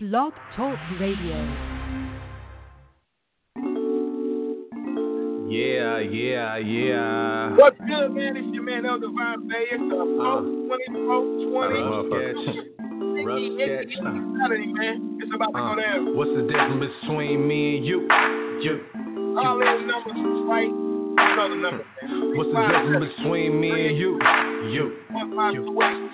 Blog Talk Radio. Yeah, yeah, yeah. What's good, man? It's your man, El Divine Bay. It's a uh, 20, 20. Rough sketch. Rough sketch. Saturday, man. It's about to Uh, go down. what's the difference between me and you? You. All those numbers is right. Another number. What's the difference between me and you? You. One five two eight.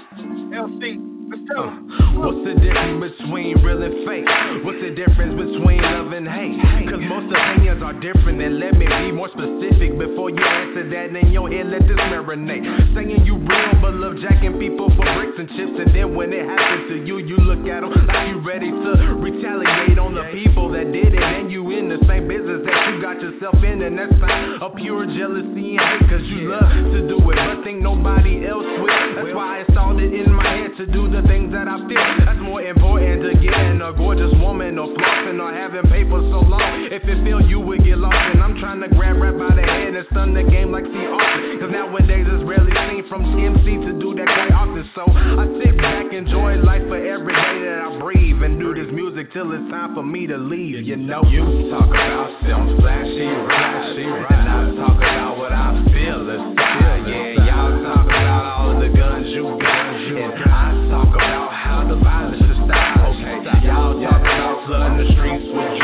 LC. What's the difference between real and fake? What's the difference between love and hate? Cause most opinions are different, and let me be more specific before you answer that in your head. Let this marinate. Saying you real, but love jacking people for bricks and chips, and then when it happens to you, you look at them like you ready to retaliate on the people that did it, and you in the same business that you got yourself in, and that's sign of pure jealousy and hate. Cause you love to do it, but think nobody else will. That's why I started in my head to do the things that I feel. That's more important to getting a gorgeous woman or flossing or having paper so long. If it feel you would get lost, and I'm trying to grab right by the head and stun the game like C. Austin. Cause nowadays it's rarely seen from MC to do that quite often. So I sit back, enjoy life for every day that I breathe, and do this music till it's time for me to leave. You know, you talk about some flashy, flashy, and I talk about what I feel inside. Yeah, y'all talk about all the guns you got, and I talk Y'all talk about flooding the streets with drugs,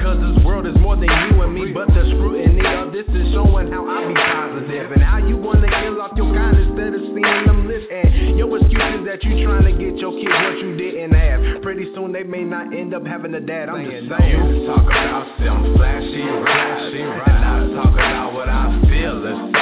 Cause this world is more than you and me. But the scrutiny of this is showing how I be positive. And how you wanna kill off your kind instead of seeing them live. And your excuse is that you trying to get your kids what you didn't have. Pretty soon they may not end up having a dad. I'm just saying. You talk about some flashy, flashy, and I talk about what I feel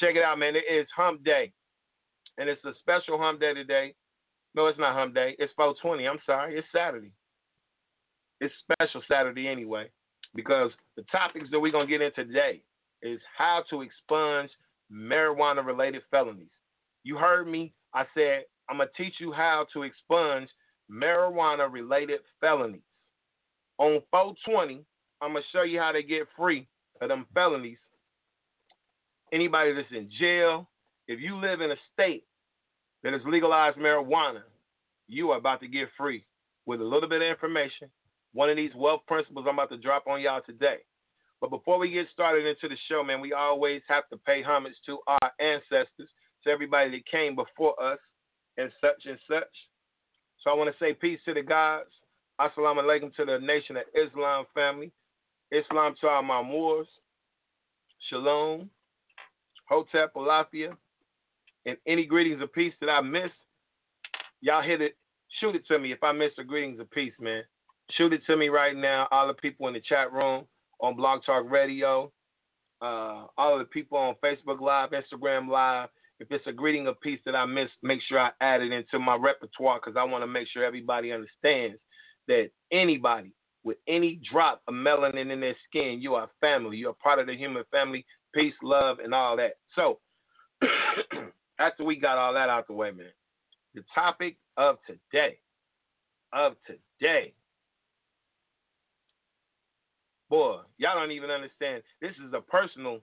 check it out, man. It is Hump Day. And it's a special Hump Day today. No, it's not Hump Day. It's 420. I'm sorry. It's Saturday. It's special Saturday anyway. Because the topics that we're going to get in today is how to expunge marijuana related felonies. You heard me. I said, I'm going to teach you how to expunge marijuana related felonies. On 420, I'm going to show you how to get free of them felonies. Anybody that's in jail, if you live in a state that has legalized marijuana, you are about to get free with a little bit of information. One of these wealth principles I'm about to drop on y'all today. But before we get started into the show, man, we always have to pay homage to our ancestors, to everybody that came before us, and such and such. So I want to say peace to the gods. Assalamu alaikum to the nation of Islam family. Islam to our Mamours. Shalom. Hotep, Alafia. And any greetings of peace that I miss, y'all hit it. Shoot it to me if I miss a greetings of peace, man. Shoot it to me right now. All the people in the chat room on Blog Talk Radio, uh, all of the people on Facebook Live, Instagram Live. If it's a greeting of peace that I missed, make sure I add it into my repertoire because I want to make sure everybody understands that anybody with any drop of melanin in their skin, you are family. You're part of the human family. Peace, love, and all that. So, after we got all that out the way, man, the topic of today, of today, boy, y'all don't even understand. This is a personal,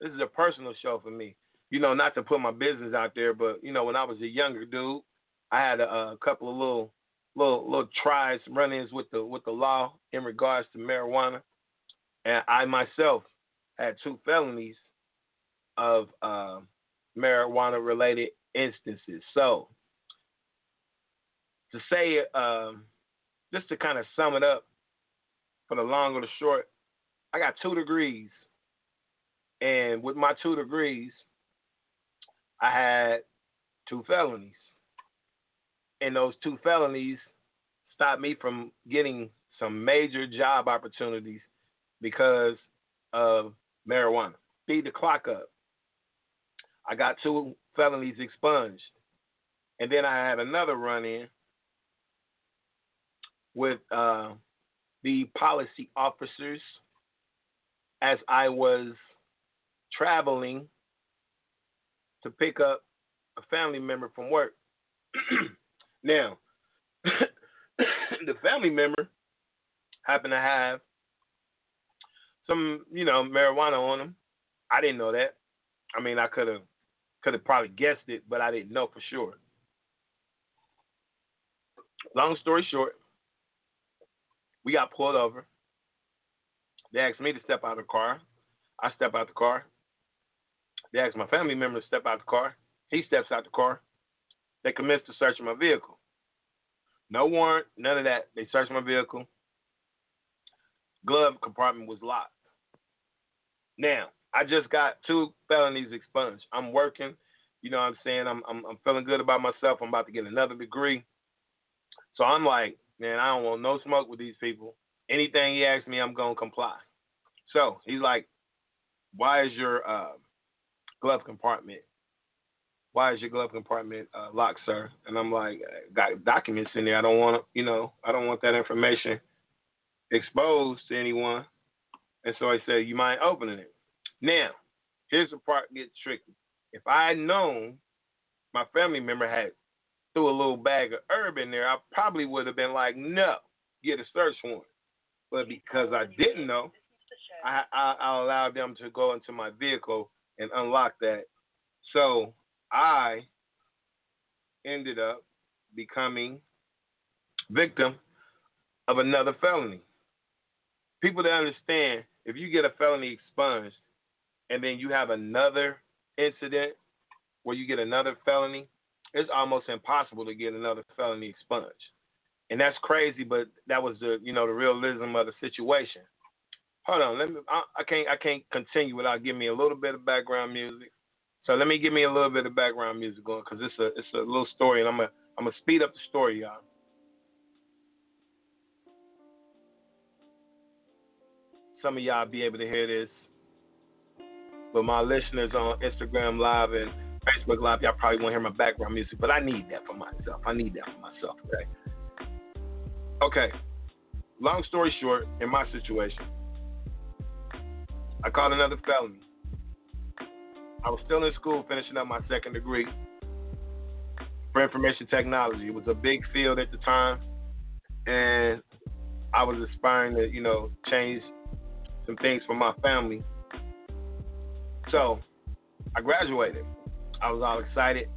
this is a personal show for me. You know, not to put my business out there, but you know, when I was a younger dude, I had a, a couple of little, little, little tries, run-ins with the with the law in regards to marijuana, and I myself had two felonies of uh, marijuana-related instances. So, to say, um, just to kind of sum it up, for the long or the short, I got two degrees. And with my two degrees, I had two felonies. And those two felonies stopped me from getting some major job opportunities because of marijuana. Speed the clock up. I got two felonies expunged. And then I had another run in with uh, the policy officers as I was traveling to pick up a family member from work. now, the family member happened to have some, you know, marijuana on him. I didn't know that. I mean, I could have could have probably guessed it, but I didn't know for sure. Long story short, we got pulled over. They asked me to step out of the car. I step out the car. They asked my family member to step out of the car. He steps out the car. They commenced to search my vehicle. No warrant, none of that. They searched my vehicle. Glove compartment was locked. Now, I just got two felonies expunged. I'm working. You know what I'm saying? I'm, I'm I'm feeling good about myself. I'm about to get another degree. So I'm like, man, I don't want no smoke with these people. Anything he asks me, I'm gonna comply. So he's like, why is your uh, glove compartment? Why is your glove compartment uh, locked, sir? And I'm like, got documents in there. I don't want to, you know, I don't want that information exposed to anyone. And so I said, you mind opening it? Now, here's the part that gets tricky. If I had known my family member had threw a little bag of herb in there, I probably would have been like, no, get a search warrant. But because I didn't know, I, I, I allowed them to go into my vehicle and unlock that. So I ended up becoming victim of another felony. People that understand, if you get a felony expunged and then you have another incident where you get another felony, it's almost impossible to get another felony expunged. And that's crazy, but that was the you know the realism of the situation. Hold on, let me. I, I can't I can't continue without giving me a little bit of background music. So let me give me a little bit of background music going because it's a it's a little story, and I'm gonna I'm gonna speed up the story, y'all. Some of y'all be able to hear this, but my listeners on Instagram Live and Facebook Live, y'all probably won't hear my background music, but I need that for myself. I need that for myself, okay? Okay. Long story short, in my situation, I caught another felony. I was still in school finishing up my second degree for information technology. It was a big field at the time, and I was aspiring to, you know, change some things for my family. So I graduated. I was all excited.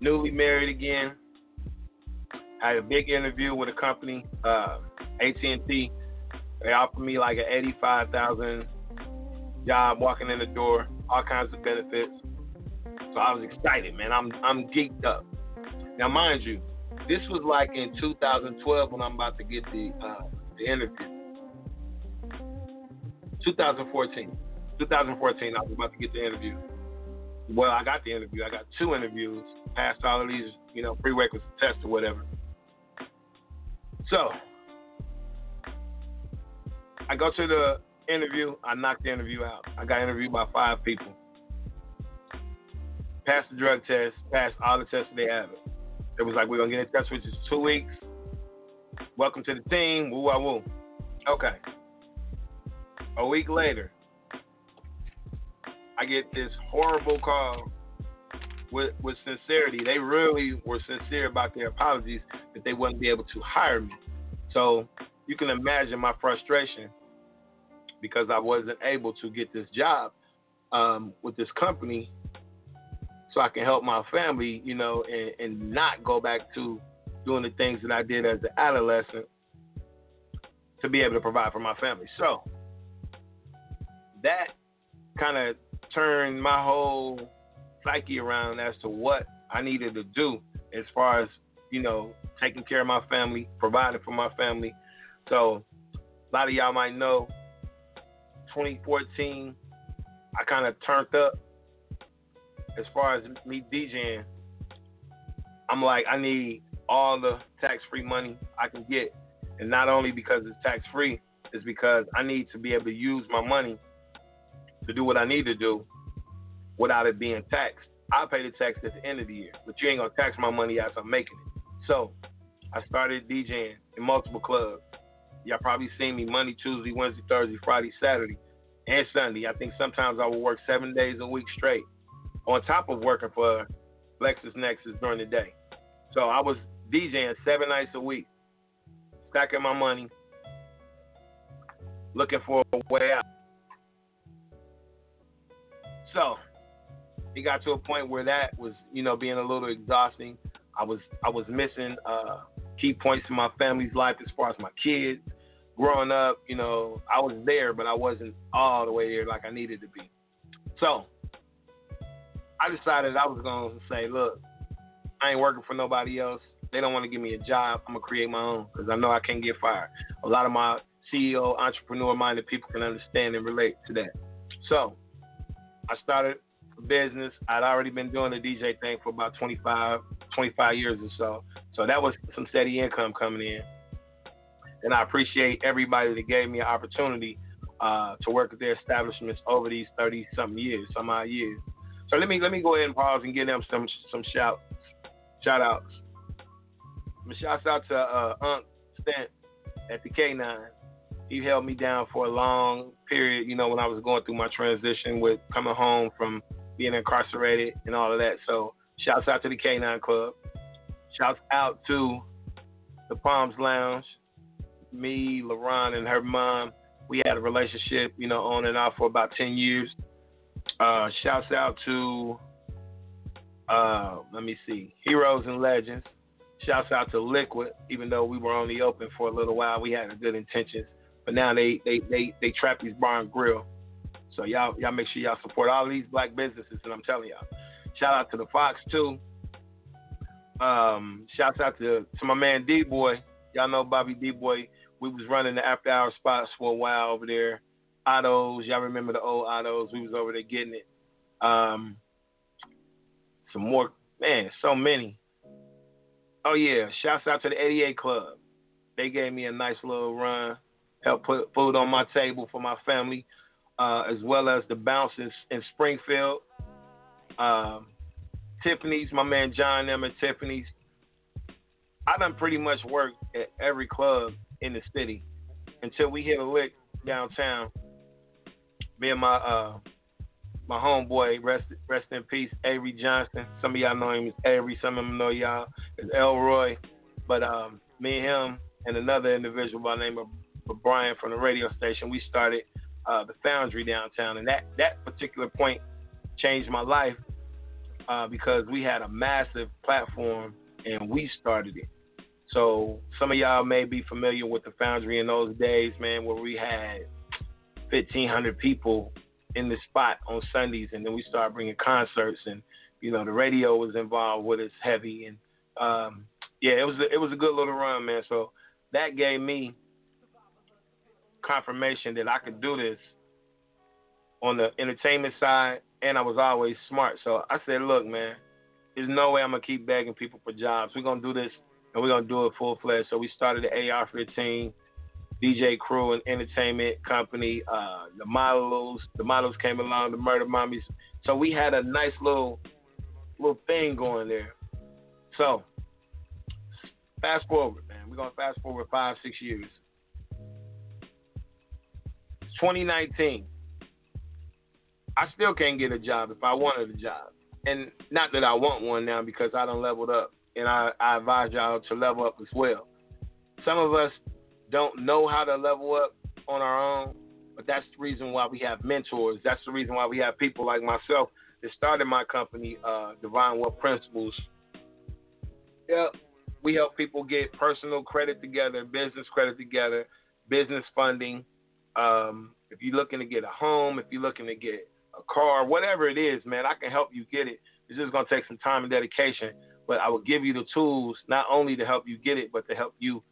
Newly married again. I had a big interview with a company, uh, AT&T, They offered me like an eighty-five thousand job, walking in the door, all kinds of benefits. So I was excited, man. I'm I'm geeked up. Now, mind you, this was like in 2012 when I'm about to get the uh, the interview. 2014. 2014, I was about to get the interview. Well, I got the interview. I got two interviews, passed all of these, you know, prerequisite tests or whatever. So, I go to the interview. I knocked the interview out. I got interviewed by five people. Passed the drug test. Passed all the tests they have. It was like we're gonna get a test, which is two weeks. Welcome to the team. Woo woo woo. Okay. A week later, I get this horrible call with with sincerity. They really were sincere about their apologies that they wouldn't be able to hire me. So you can imagine my frustration because I wasn't able to get this job um, with this company so I can help my family, you know, and, and not go back to doing the things that I did as an adolescent to be able to provide for my family. So that kind of turned my whole psyche around as to what I needed to do as far as, you know, taking care of my family, providing for my family. So a lot of y'all might know 2014, I kind of turned up as far as me DJing. I'm like, I need all the tax free money I can get. And not only because it's tax free, it's because I need to be able to use my money to do what I need to do without it being taxed. I pay the tax at the end of the year, but you ain't gonna tax my money as I'm making it. So I started DJing in multiple clubs. Y'all probably seen me Monday, Tuesday, Wednesday, Thursday, Friday, Saturday, and Sunday. I think sometimes I will work seven days a week straight, on top of working for Lexus LexisNexis during the day. So I was DJing seven nights a week, stacking my money, looking for a way out. So it got to a point where that was, you know, being a little exhausting. I was I was missing uh, key points in my family's life as far as my kids. Growing up, you know, I was there, but I wasn't all the way there like I needed to be. So I decided I was gonna say, look, I ain't working for nobody else. They don't want to give me a job. I'm gonna create my own because I know I can't get fired. A lot of my CEO, entrepreneur-minded people can understand and relate to that. So I started a business. I'd already been doing the DJ thing for about 25, 25 years or so. So that was some steady income coming in. And I appreciate everybody that gave me an opportunity uh, to work at their establishments over these 30 something years, some odd years. So let me let me go ahead and pause and give them some some shout shout outs. Shouts out to uh, Unc Stent at the K9 he held me down for a long period, you know, when I was going through my transition with coming home from being incarcerated and all of that. So shouts out to the K9 Club. Shouts out to the Palms Lounge. Me, LaRon, and her mom, we had a relationship, you know, on and off for about 10 years. Uh, shouts out to, uh, let me see, Heroes and Legends. Shouts out to Liquid, even though we were only open for a little while, we had good intentions. But now they they they they trap these bar and grill. So y'all y'all make sure y'all support all these black businesses, and I'm telling y'all. Shout out to the Fox too. Um, shouts out to to my man D Boy. Y'all know Bobby D Boy. We was running the after hour spots for a while over there. Autos, y'all remember the old autos? We was over there getting it. Um, some more, man, so many. Oh yeah, shouts out to the 88 Club. They gave me a nice little run help put food on my table for my family, uh, as well as the bounces in Springfield. Um, Tiffany's, my man John them at Tiffany's. I done pretty much worked at every club in the city until we hit a lick downtown. Me and my uh, my homeboy, rest rest in peace, Avery Johnston. Some of y'all know him as Avery, some of them know y'all as Elroy. But um, me and him and another individual by the name of with Brian from the radio station, we started uh, the Foundry downtown, and that that particular point changed my life uh, because we had a massive platform and we started it. So some of y'all may be familiar with the Foundry in those days, man, where we had 1,500 people in the spot on Sundays, and then we started bringing concerts, and you know the radio was involved with us heavy, and um, yeah, it was a, it was a good little run, man. So that gave me confirmation that I could do this on the entertainment side, and I was always smart. So I said, look, man, there's no way I'm gonna keep begging people for jobs. We're gonna do this, and we're gonna do it full fledged. So we started the AR-15 DJ crew and entertainment company. Uh, the models, the models came along, the murder mommies. So we had a nice little little thing going there. So fast forward, man. We're gonna fast forward five, six years. 2019. I still can't get a job if I wanted a job. And not that I want one now because I don't leveled up. And I, I advise y'all to level up as well. Some of us don't know how to level up on our own, but that's the reason why we have mentors. That's the reason why we have people like myself that started my company, uh, Divine Wealth Principles. Yep. We help people get personal credit together, business credit together, business funding. Um, if you're looking to get a home, if you're looking to get a car, whatever it is, man, I can help you get it. It's just gonna take some time and dedication, but I will give you the tools not only to help you get it, but to help you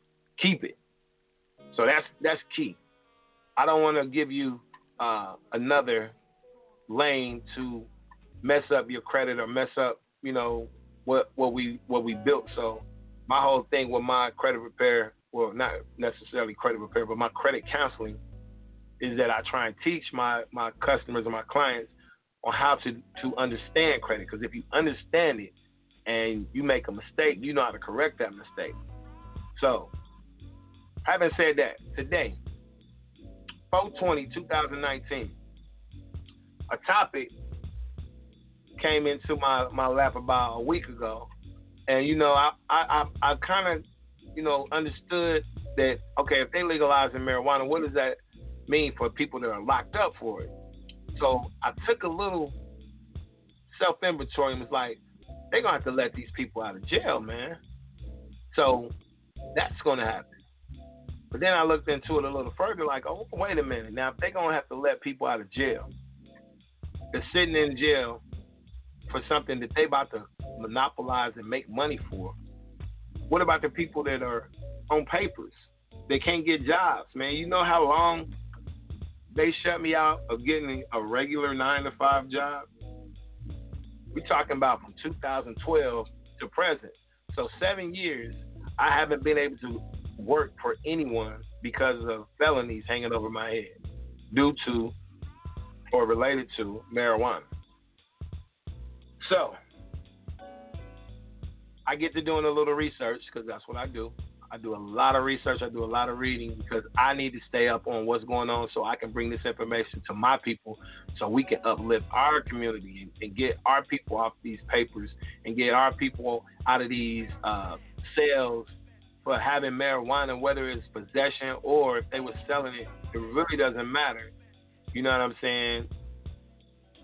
keep it. So that's that's key. I don't want to give you uh, another lane to mess up your credit or mess up, you know, what what we what we built. So my whole thing with my credit repair, well, not necessarily credit repair, but my credit counseling is that I try and teach my my customers and my clients on how to to understand credit. Because if you understand it and you make a mistake, you know how to correct that mistake. So, having said that, today, 420 2019, a topic came into my, my lap about a week ago. And, you know, I, I, I, I kind of, you know, understood that, okay, if they legalizing marijuana, what does that mean for people that are locked up for it. So I took a little self inventory and was like, they're gonna have to let these people out of jail, man. So that's gonna happen. But then I looked into it a little further, like, oh, wait a minute. Now, if they're gonna have to let people out of jail, they're sitting in jail for something that they about to monopolize and make money for. What about the people that are on papers? They can't get jobs, man. You know how long they shut me out of getting a regular nine to five job. We're talking about from 2012 to present. So seven years, I haven't been able to work for anyone because of felonies hanging over my head due to or related to marijuana. So I get to doing a little research because that's what I do. I do a lot of research. I do a lot of reading because I need to stay up on what's going on so I can bring this information to my people so we can uplift our community and, and get our people off these papers and get our people out of these uh, cells for having marijuana, whether it's possession or if they were selling it. It really doesn't matter. You know what I'm saying?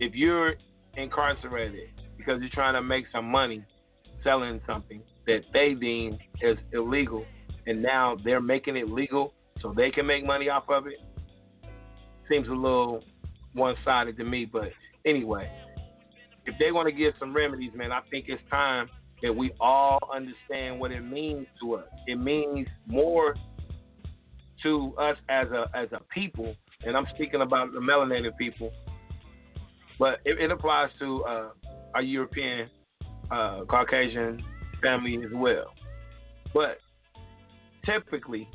If you're incarcerated because you're trying to make some money selling something that they deem as illegal and now they're making it legal so they can make money off of it. Seems a little one sided to me, but anyway, if they want to give some remedies, man, I think it's time that we all understand what it means to us. It means more to us as a as a people, and I'm speaking about the melanated people, but it, it applies to uh, our European uh, Caucasian family as well. But typically,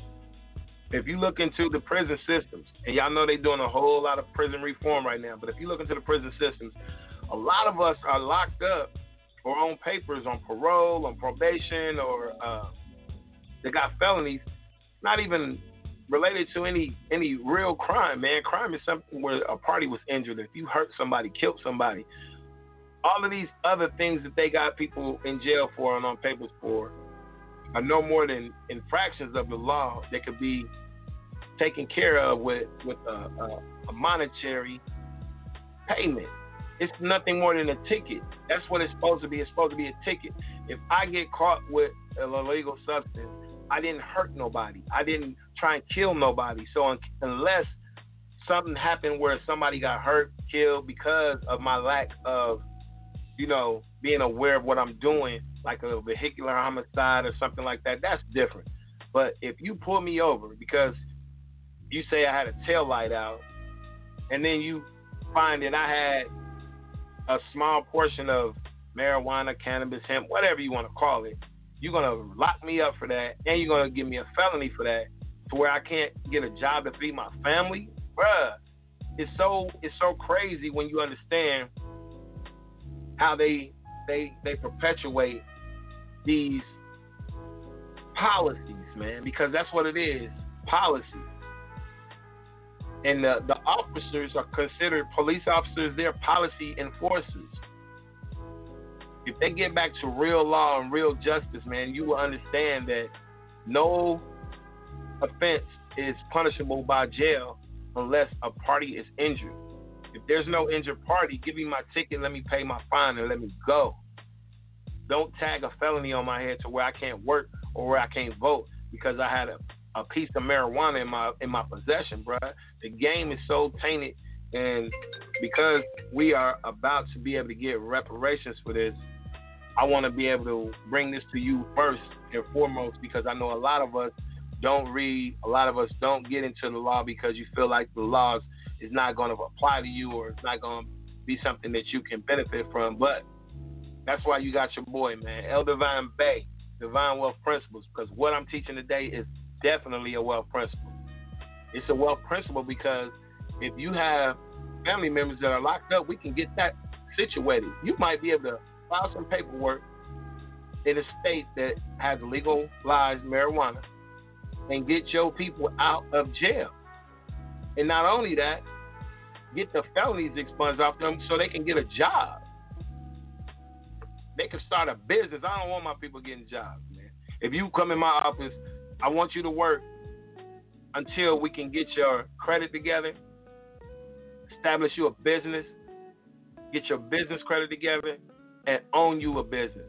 if you look into the prison systems, and y'all know they're doing a whole lot of prison reform right now, but if you look into the prison systems, a lot of us are locked up or on papers, on parole, on probation, or uh, they got felonies, not even related to any any real crime, man. Crime is something where a party was injured. If you hurt somebody, killed somebody, all of these other things that they got people in jail for and on papers for are no more than infractions of the law that could be taken care of with with a, a, a monetary payment. It's nothing more than a ticket. That's what it's supposed to be. It's supposed to be a ticket. If I get caught with an illegal substance, I didn't hurt nobody. I didn't try and kill nobody. So unless something happened where somebody got hurt, killed because of my lack of, you know, being aware of what I'm doing, like a vehicular homicide or something like that, that's different. But if you pull me over because you say I had a tail light out, and then you find that I had a small portion of marijuana, cannabis, hemp, whatever you want to call it, you're gonna lock me up for that, and you're gonna give me a felony for that, to where I can't get a job to feed my family, bruh. It's so it's so crazy when you understand how they they they perpetuate these policies, man, because that's what it is, policy. And the, the officers are considered police officers, they're policy enforcers. If they get back to real law and real justice, man, you will understand that no offense is punishable by jail unless a party is injured. If there's no injured party, give me my ticket, let me pay my fine, and let me go. Don't tag a felony on my head to where I can't work or where I can't vote because I had a, a piece of marijuana in my in my possession, bro. The game is so tainted, and because we are about to be able to get reparations for this, I want to be able to bring this to you first and foremost because I know a lot of us don't read, a lot of us don't get into the law because you feel like the laws is not going to apply to you or it's not going to be something that you can benefit from. But that's why you got your boy, man, El Divine Bay, Divine Wealth Principles, because what I'm teaching today is definitely a wealth principle. It's a wealth principle because if you have family members that are locked up, we can get that situated. You might be able to file some paperwork in a state that has legalized marijuana and get your people out of jail. And not only that, get the felonies expunged off them so they can get a job. They can start a business. I don't want my people getting jobs, man. If you come in my office, I want you to work until we can get your credit together, establish you a business, get your business credit together, and own you a business.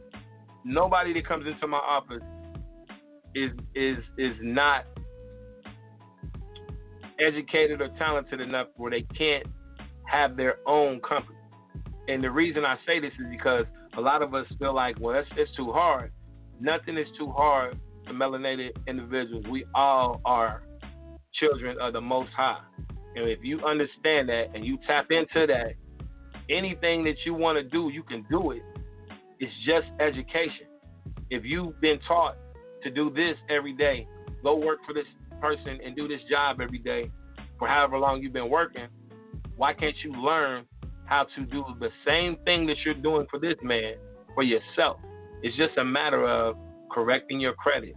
Nobody that comes into my office is is is not educated or talented enough where they can't have their own company. And the reason I say this is because a lot of us feel like, well, that's it's too hard. Nothing is too hard to melanated individuals. We all are children of the Most High. And if you understand that and you tap into that, anything that you want to do, you can do it. It's just education. If you've been taught to do this every day, go work for this person and do this job every day for however long you've been working, why can't you learn how to do the same thing that you're doing for this man for yourself? It's just a matter of correcting your credit.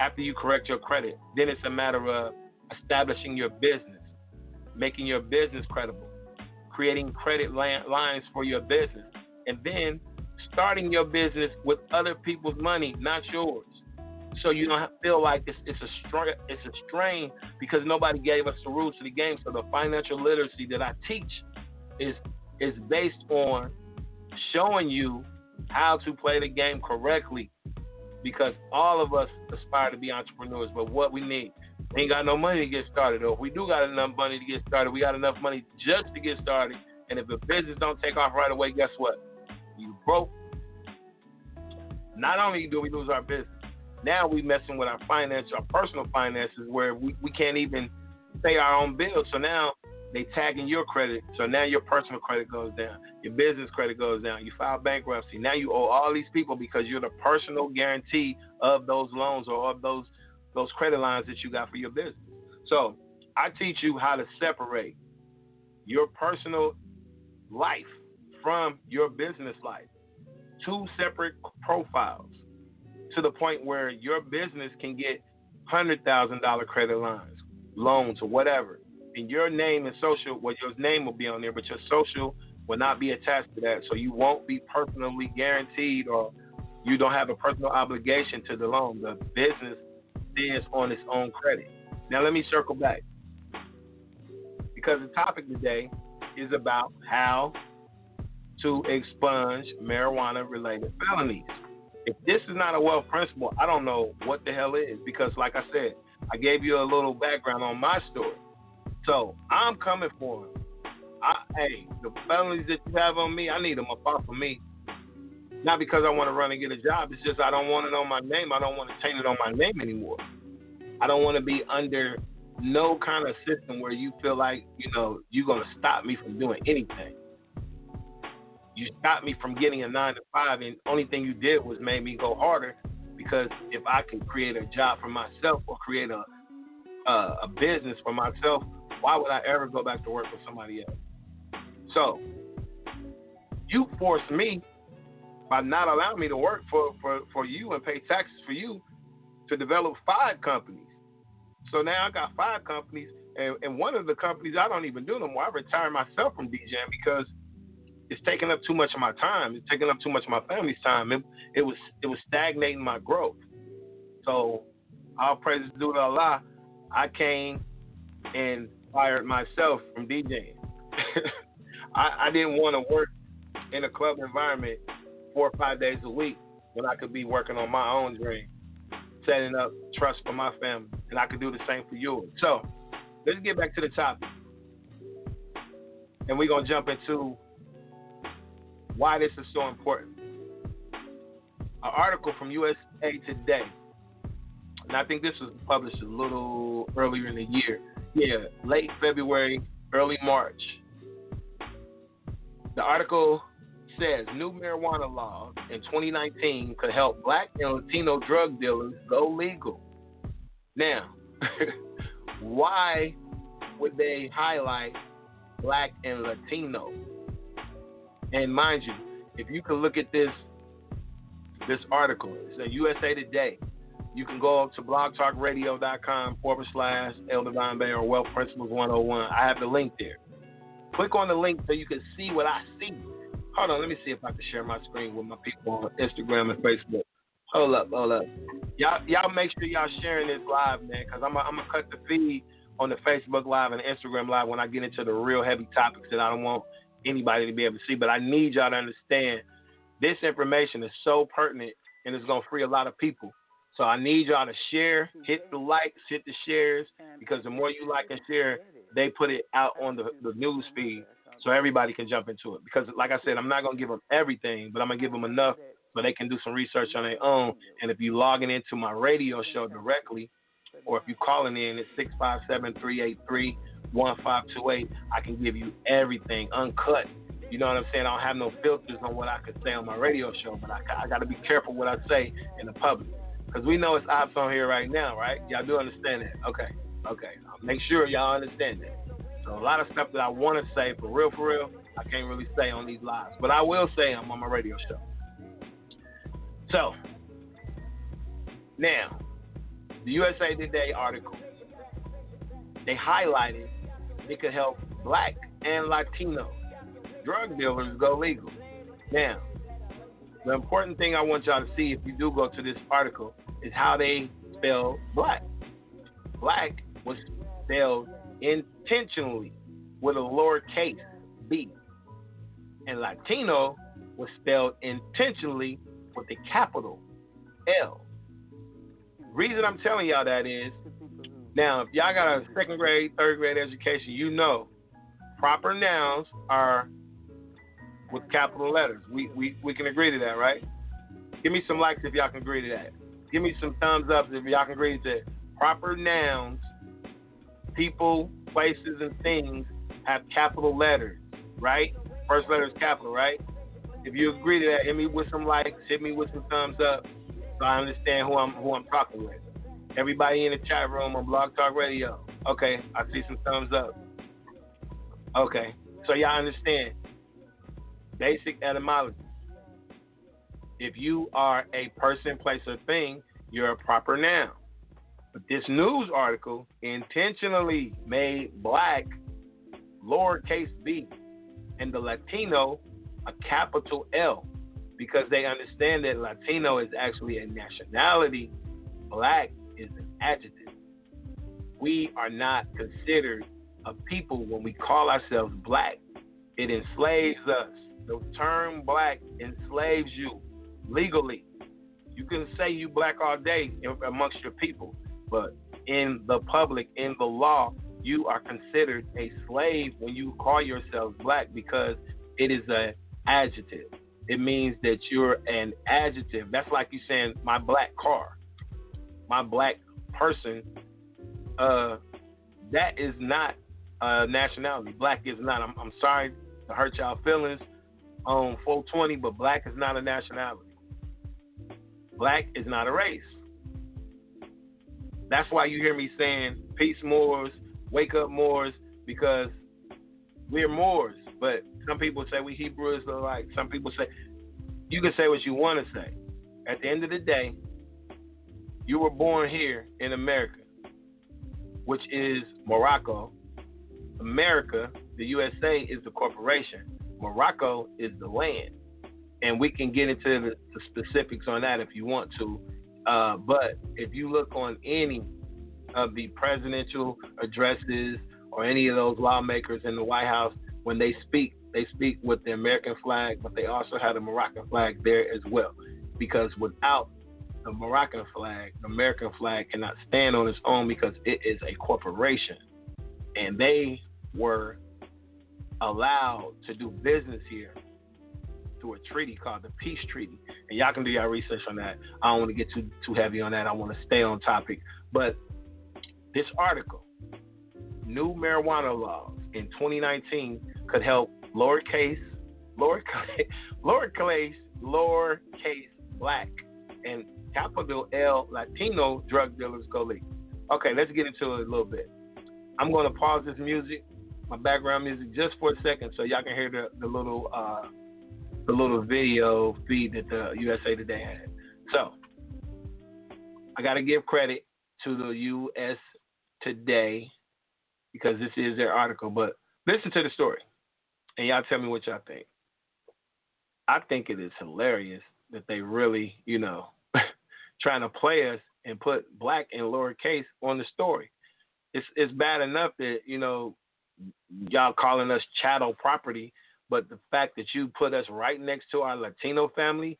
After you correct your credit, then it's a matter of establishing your business, making your business credible, creating credit lines for your business, and then starting your business with other people's money, not yours. So you don't feel like it's, it's a strain, it's a strain because nobody gave us the rules to the game. So the financial literacy that I teach is is based on showing you how to play the game correctly because all of us aspire to be entrepreneurs, but what we need, we ain't got no money to get started. Or if we do got enough money to get started, we got enough money just to get started. And if the business don't take off right away, guess what? You broke. Not only do we lose our business, now we messing with our finance, our personal finances, where we, we can't even pay our own bills. So now they tagging your credit. So now your personal credit goes down. Your business credit goes down. You file bankruptcy. Now you owe all these people because you're the personal guarantee of those loans or of those those credit lines that you got for your business. So I teach you how to separate your personal life from your business life. Two separate profiles to the point where your business can get hundred thousand dollar credit lines, loans, or whatever. And your name and social, well, your name will be on there, but your social will not be attached to that. So you won't be personally guaranteed or you don't have a personal obligation to the loan. The business stands on its own credit. Now let me circle back. Because the topic today is about how to expunge marijuana related felonies. If this is not a wealth principle, I don't know what the hell is because, like I said, I gave you a little background on my story. So I'm coming for him. I, hey, the felonies that you have on me, I need them up off of me. Not because I want to run and get a job. It's just I don't want it on my name. I don't want to taint it on my name anymore. I don't want to be under no kind of system where you feel like, you know, you're to stop me from doing anything. You stopped me from getting a nine to five, and only thing you did was made me go harder because if I can create a job for myself or create a uh, a business for myself, why would I ever go back to work for somebody else? So you forced me by not allowing me to work for, for, for you and pay taxes for you to develop five companies. So now I got five companies, and, and one of the companies I don't even do no more. I retired myself from DJing because it's taking up too much of my time. It's taking up too much of my family's time. It, it was it was stagnating my growth. So all praises due to Allah. I came and fired myself from DJing. I, I didn't want to work in a club environment four or five days a week when I could be working on my own dream, setting up trust for my family, and I could do the same for yours. So let's get back to the topic. And we're going to jump into why this is so important. An article from USA Today, and I think this was published a little earlier in the year. Yeah, late February, early March. The article says new marijuana law in 2019 could help black and Latino drug dealers go legal. Now, why would they highlight black and Latino? And mind you, if you can look at this this article, it's a USA Today. You can go up to blogtalkradio.com forward slash El Divine Bay or Wealth Principles 101. I have the link there. Click on the link so you can see what I see. Hold on, let me see if I can share my screen with my people on Instagram and Facebook. Hold up, hold up. Y'all, y'all make sure y'all sharing this live, man, because I'm gonna cut the feed on the Facebook Live and Instagram Live when I get into the real heavy topics that I don't want anybody to be able to see. But I need y'all to understand this information is so pertinent and it's gonna free a lot of people. So I need y'all to share, hit the likes, hit the shares, because the more you like and share, they put it out on the, the news feed so everybody can jump into it. Because, like I said, I'm not going to give them everything, but I'm going to give them enough so they can do some research on their own. And if you're logging into my radio show directly, or if you're calling in it's 657 383 1528, I can give you everything uncut. You know what I'm saying? I don't have no filters on what I could say on my radio show, but I, I got to be careful what I say in the public. Because we know it's ops on here right now, right? Y'all do understand that? Okay. Okay. I'll make sure y'all understand that. So a lot of stuff that I want to say for real, for real, I can't really say on these lives, but I will say them on my radio show. So now, the USA Today article, they highlighted it could help black and Latino drug dealers go legal. Now, the important thing I want y'all to see if you do go to this article is how they spell black. Black was spelled intentionally with a lowercase b. And Latino was spelled intentionally with a capital L. Reason I'm telling y'all that is now, if y'all got a second grade, third grade education, you know proper nouns are with capital letters. We, we, we can agree to that, right? Give me some likes if y'all can agree to that. Give me some thumbs up if y'all can agree that. Proper nouns people, places, and things have capital letters, right? First letter is capital, right? If you agree to that, hit me with some likes, hit me with some thumbs up, so I understand who I'm who I'm talking with. Everybody in the chat room on Blog Talk Radio. Okay, I see some thumbs up. Okay, so y'all understand basic etymology. If you are a person, place, or thing, you're a proper noun. But this news article intentionally made black lowercase b and the Latino a capital L because they understand that Latino is actually a nationality, black is an adjective. We are not considered a people when we call ourselves black. It enslaves us. the term black enslaves you legally. You can say you black all day amongst your people, but in the public, in the law, you are considered a slave when you call yourself black because it is an adjective. It means that you're an adjective. That's like you saying my black car, my black person. Uh, that is not a nationality. Black is not. I'm, I'm sorry to hurt y'all feelings on 420, but black is not a nationality. Black is not a race. That's why you hear me saying peace Moors, wake up Moors, because we're Moors. But some people say we Hebrews are like some people say you can say what you want to say. At the end of the day, you were born here in America, which is Morocco. America, the USA, is the corporation. Morocco is the land. And we can get into the, the specifics on that if you want to. Uh, but if you look on any of the presidential addresses or any of those lawmakers in the White House, when they speak, they speak with the American flag, but they also have the Moroccan flag there as well. Because without the Moroccan flag, the American flag cannot stand on its own because it is a corporation. And they were allowed to do business here through a treaty called the Peace Treaty. And y'all can do your research on that. I don't want to get too too heavy on that. I want to stay on topic. But this article, new marijuana laws in 2019 could help lowercase, lowercase, lowercase, lowercase black and capital L Latino drug dealers go legal. Okay, let's get into it a little bit. I'm going to pause this music, my background music, just for a second, so y'all can hear the, the little uh, the little video feed that the USA Today had. So I got to give credit to the US Today because this is their article, but listen to the story and y'all tell me what y'all think. I think it is hilarious that they really, you know, trying to play us and put black in lowercase on the story. It's it's bad enough that you know y'all calling us chattel property, but the fact that you put us right next to our Latino family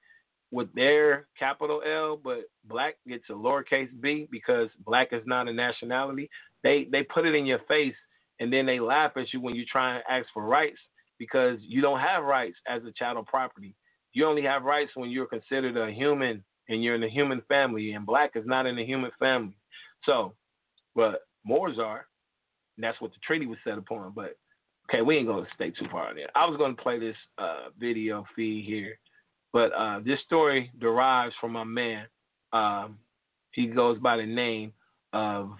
with their capital L, but black gets a lowercase b because black is not a nationality. They they put it in your face and then they laugh at you when you try and ask for rights because you don't have rights as a chattel property. You only have rights when you're considered a human and you're in the human family, and black is not in the human family. So, but Moors are, and that's what the treaty was set upon. But okay, we ain't gonna stay too far on there. I was gonna play this uh, video feed here, but uh, this story derives from my man. Um, he goes by the name of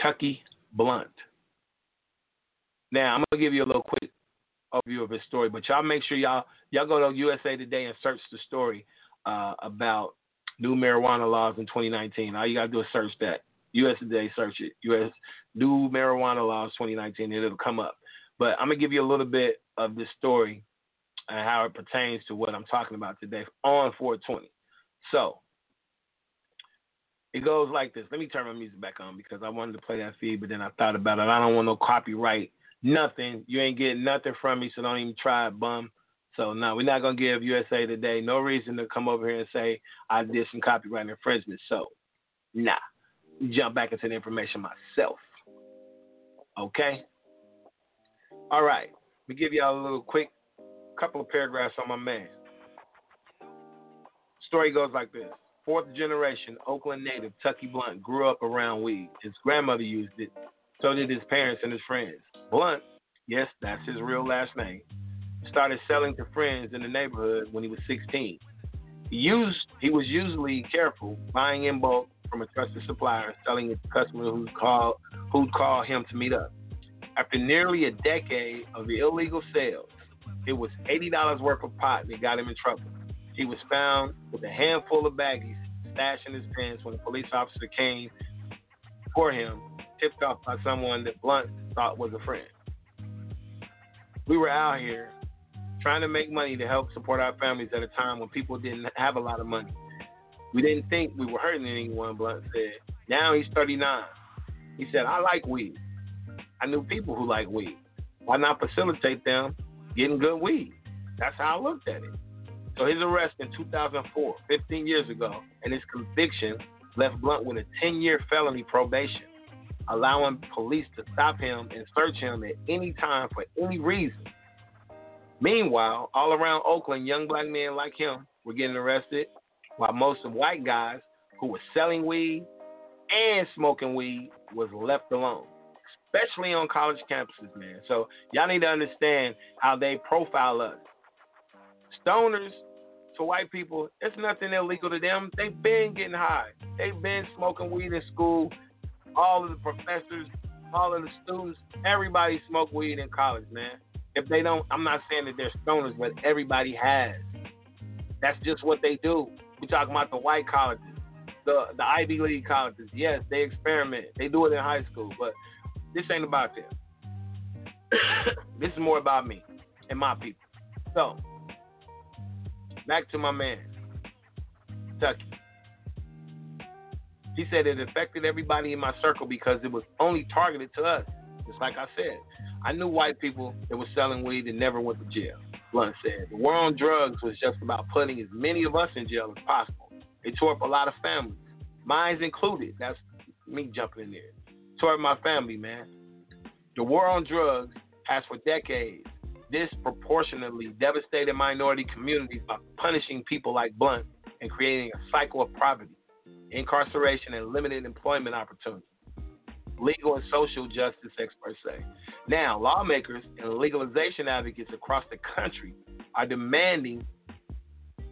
Tucky Blunt. Now I'm gonna give you a little quick overview of his story, but y'all make sure y'all y'all go to USA Today and search the story uh, about new marijuana laws in 2019. All you gotta do is search that. USA Today, search it. US new marijuana laws 2019, and it'll come up. But I'm gonna give you a little bit of this story and how it pertains to what I'm talking about today on 420. So it goes like this. Let me turn my music back on because I wanted to play that feed, but then I thought about it. I don't want no copyright nothing. You ain't getting nothing from me, so don't even try it, bum. So no, we're not gonna give USA Today no reason to come over here and say I did some copyright infringement. So nah, jump back into the information myself. Okay. All right. We give y'all a little quick couple of paragraphs on my man. Story goes like this. Fourth generation Oakland native Tucky Blunt grew up around weed. His grandmother used it, so did his parents and his friends. Blunt, yes, that's his real last name, started selling to friends in the neighborhood when he was 16. He used he was usually careful, buying in bulk from a trusted supplier, selling it to customers who called who'd call him to meet up. After nearly a decade of illegal sales, it was eighty dollars worth of pot that got him in trouble. He was found with a handful of baggies stashed in his pants when a police officer came for him tipped off by someone that Blunt thought was a friend. We were out here trying to make money to help support our families at a time when people didn't have a lot of money. We didn't think we were hurting anyone, Blunt said. Now he's 39. He said, I like weed. I knew people who like weed. Why not facilitate them getting good weed. That's how I looked at it. So his arrest in 2004, 15 years ago, and his conviction left Blunt with a 10-year felony probation, allowing police to stop him and search him at any time for any reason. Meanwhile, all around Oakland, young black men like him were getting arrested, while most of white guys who were selling weed and smoking weed was left alone, especially on college campuses, man. So y'all need to understand how they profile us. Stoners to white people, it's nothing illegal to them. They've been getting high. They've been smoking weed in school. All of the professors, all of the students, everybody smoke weed in college, man. If they don't, I'm not saying that they're stoners, but everybody has. That's just what they do. We're talking about the white colleges, the the Ivy League colleges. Yes, they experiment. They do it in high school, but this ain't about them. this is more about me and my people. So, back to my man, Tucky. He said it affected everybody in my circle because it was only targeted to us. Just like I said, I knew white people that were selling weed and never went to jail. Blunt said the war on drugs was just about putting as many of us in jail as possible. It tore up a lot of families, mines included. That's me jumping in there. Tore up my family, man. The war on drugs has for decades disproportionately devastated minority communities by punishing people like Blunt and creating a cycle of poverty, incarceration, and limited employment opportunities. Legal and social justice experts say. Now, lawmakers and legalization advocates across the country are demanding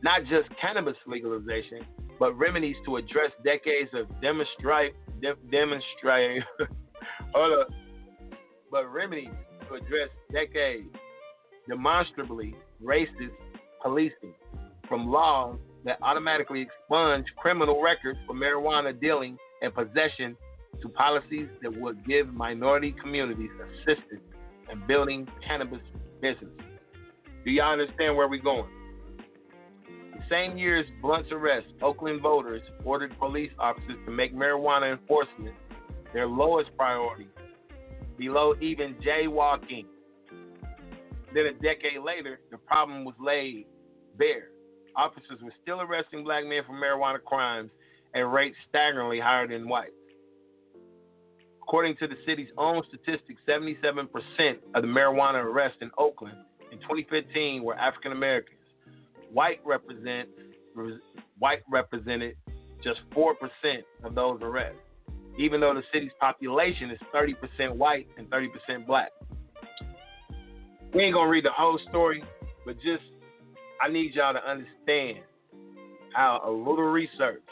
not just cannabis legalization, but remedies to address decades of demonstrate, de- demonstrate, but remedies to address decades demonstrably racist policing from laws that automatically expunge criminal records for marijuana dealing and possession to policies that would give minority communities assistance in building cannabis businesses. Do y'all understand where we're going? The same year as Blunt's arrest, Oakland voters ordered police officers to make marijuana enforcement their lowest priority, below even jaywalking. Then a decade later, the problem was laid bare. Officers were still arresting black men for marijuana crimes at rates staggeringly higher than whites. According to the city's own statistics, 77% of the marijuana arrests in Oakland in 2015 were African Americans. White white represented just 4% of those arrests, even though the city's population is 30% white and 30% black. We ain't gonna read the whole story, but just I need y'all to understand how a little research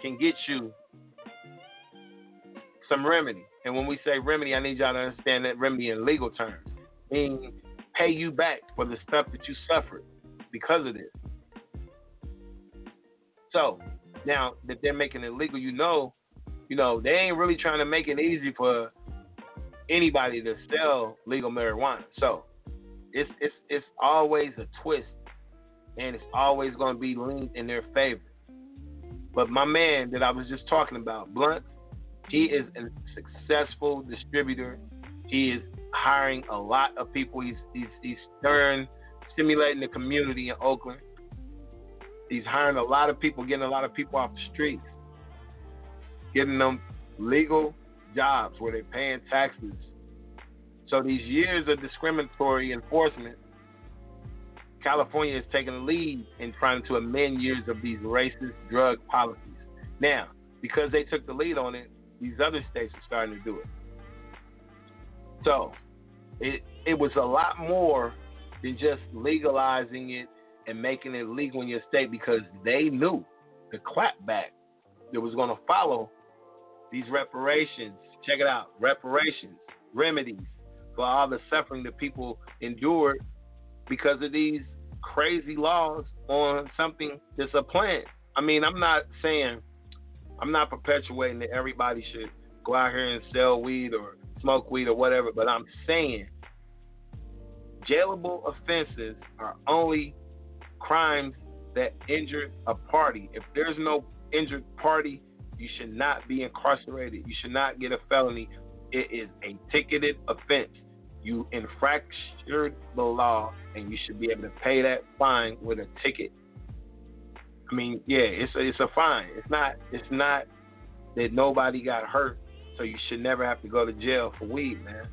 can get you some remedy. And when we say remedy, I need y'all to understand that remedy in legal terms, meaning pay you back for the stuff that you suffered because of this. So now that they're making it legal, you know, you know they ain't really trying to make it easy for anybody to sell legal marijuana. So it's it's it's always a twist, and it's always going to be leaned in their favor. But my man that I was just talking about, Blunt, he is a successful distributor. He is hiring a lot of people. He's he's he's stirring, stimulating the community in Oakland. He's hiring a lot of people, getting a lot of people off the streets, getting them legal jobs where they're paying taxes. So these years of discriminatory enforcement, California is taking the lead in trying to amend years of these racist drug policies. Now, because they took the lead on it, these other states are starting to do it. So it it was a lot more than just legalizing it and making it legal in your state because they knew the clapback that was going to follow these reparations. Check it out reparations, remedies for all the suffering that people endured because of these crazy laws on something that's a plant. I mean, I'm not saying I'm not perpetuating that everybody should go out here and sell weed or smoke weed or whatever, but I'm saying jailable offenses are only crimes that injure a party. If there's no injured party, you should not be incarcerated. You should not get a felony. It is a ticketed offense. You infracted the law, and you should be able to pay that fine with a ticket. I mean, yeah, it's a, it's a fine. It's not it's not that nobody got hurt, so you should never have to go to jail for weed, man.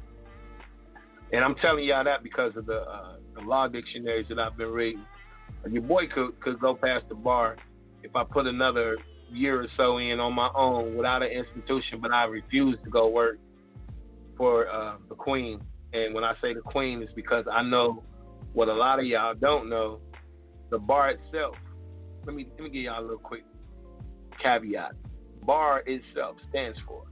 And I'm telling y'all that because of the, uh, the law dictionaries that I've been reading. Your boy could could go past the bar if I put another year or so in on my own without an institution, but I refuse to go work for uh, the Queen. And when I say the Queen, it's because I know what a lot of y'all don't know. The bar itself. Let me let me give y'all a little quick caveat. Bar itself stands for.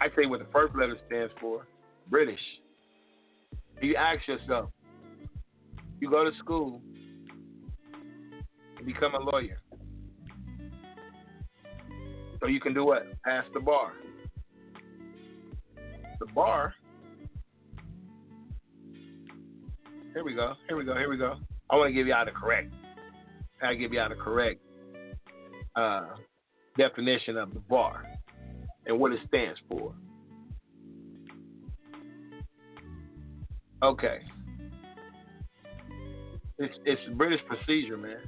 I say what the first letter stands for. British. You ask yourself. You go to school and become a lawyer. So you can do what? Pass the bar. The bar. Here we go. Here we go. Here we go. I want to give y'all the correct. I give y'all the correct uh, definition of the bar and what it stands for. Okay. It's it's British procedure, man.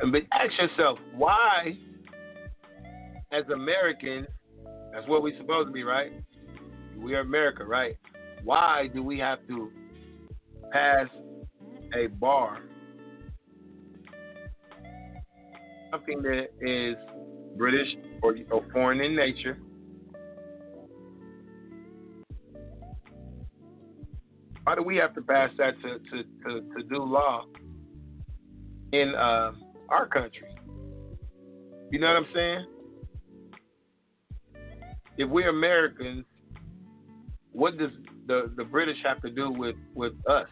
And but ask yourself, why, as Americans, that's what we're supposed to be, right? We are America, right? Why do we have to pass a bar? Something that is British or, or foreign in nature. Why do we have to pass that to, to, to, to do law in uh, our country. You know what I'm saying? If we're Americans, what does the, the British have to do with, with us?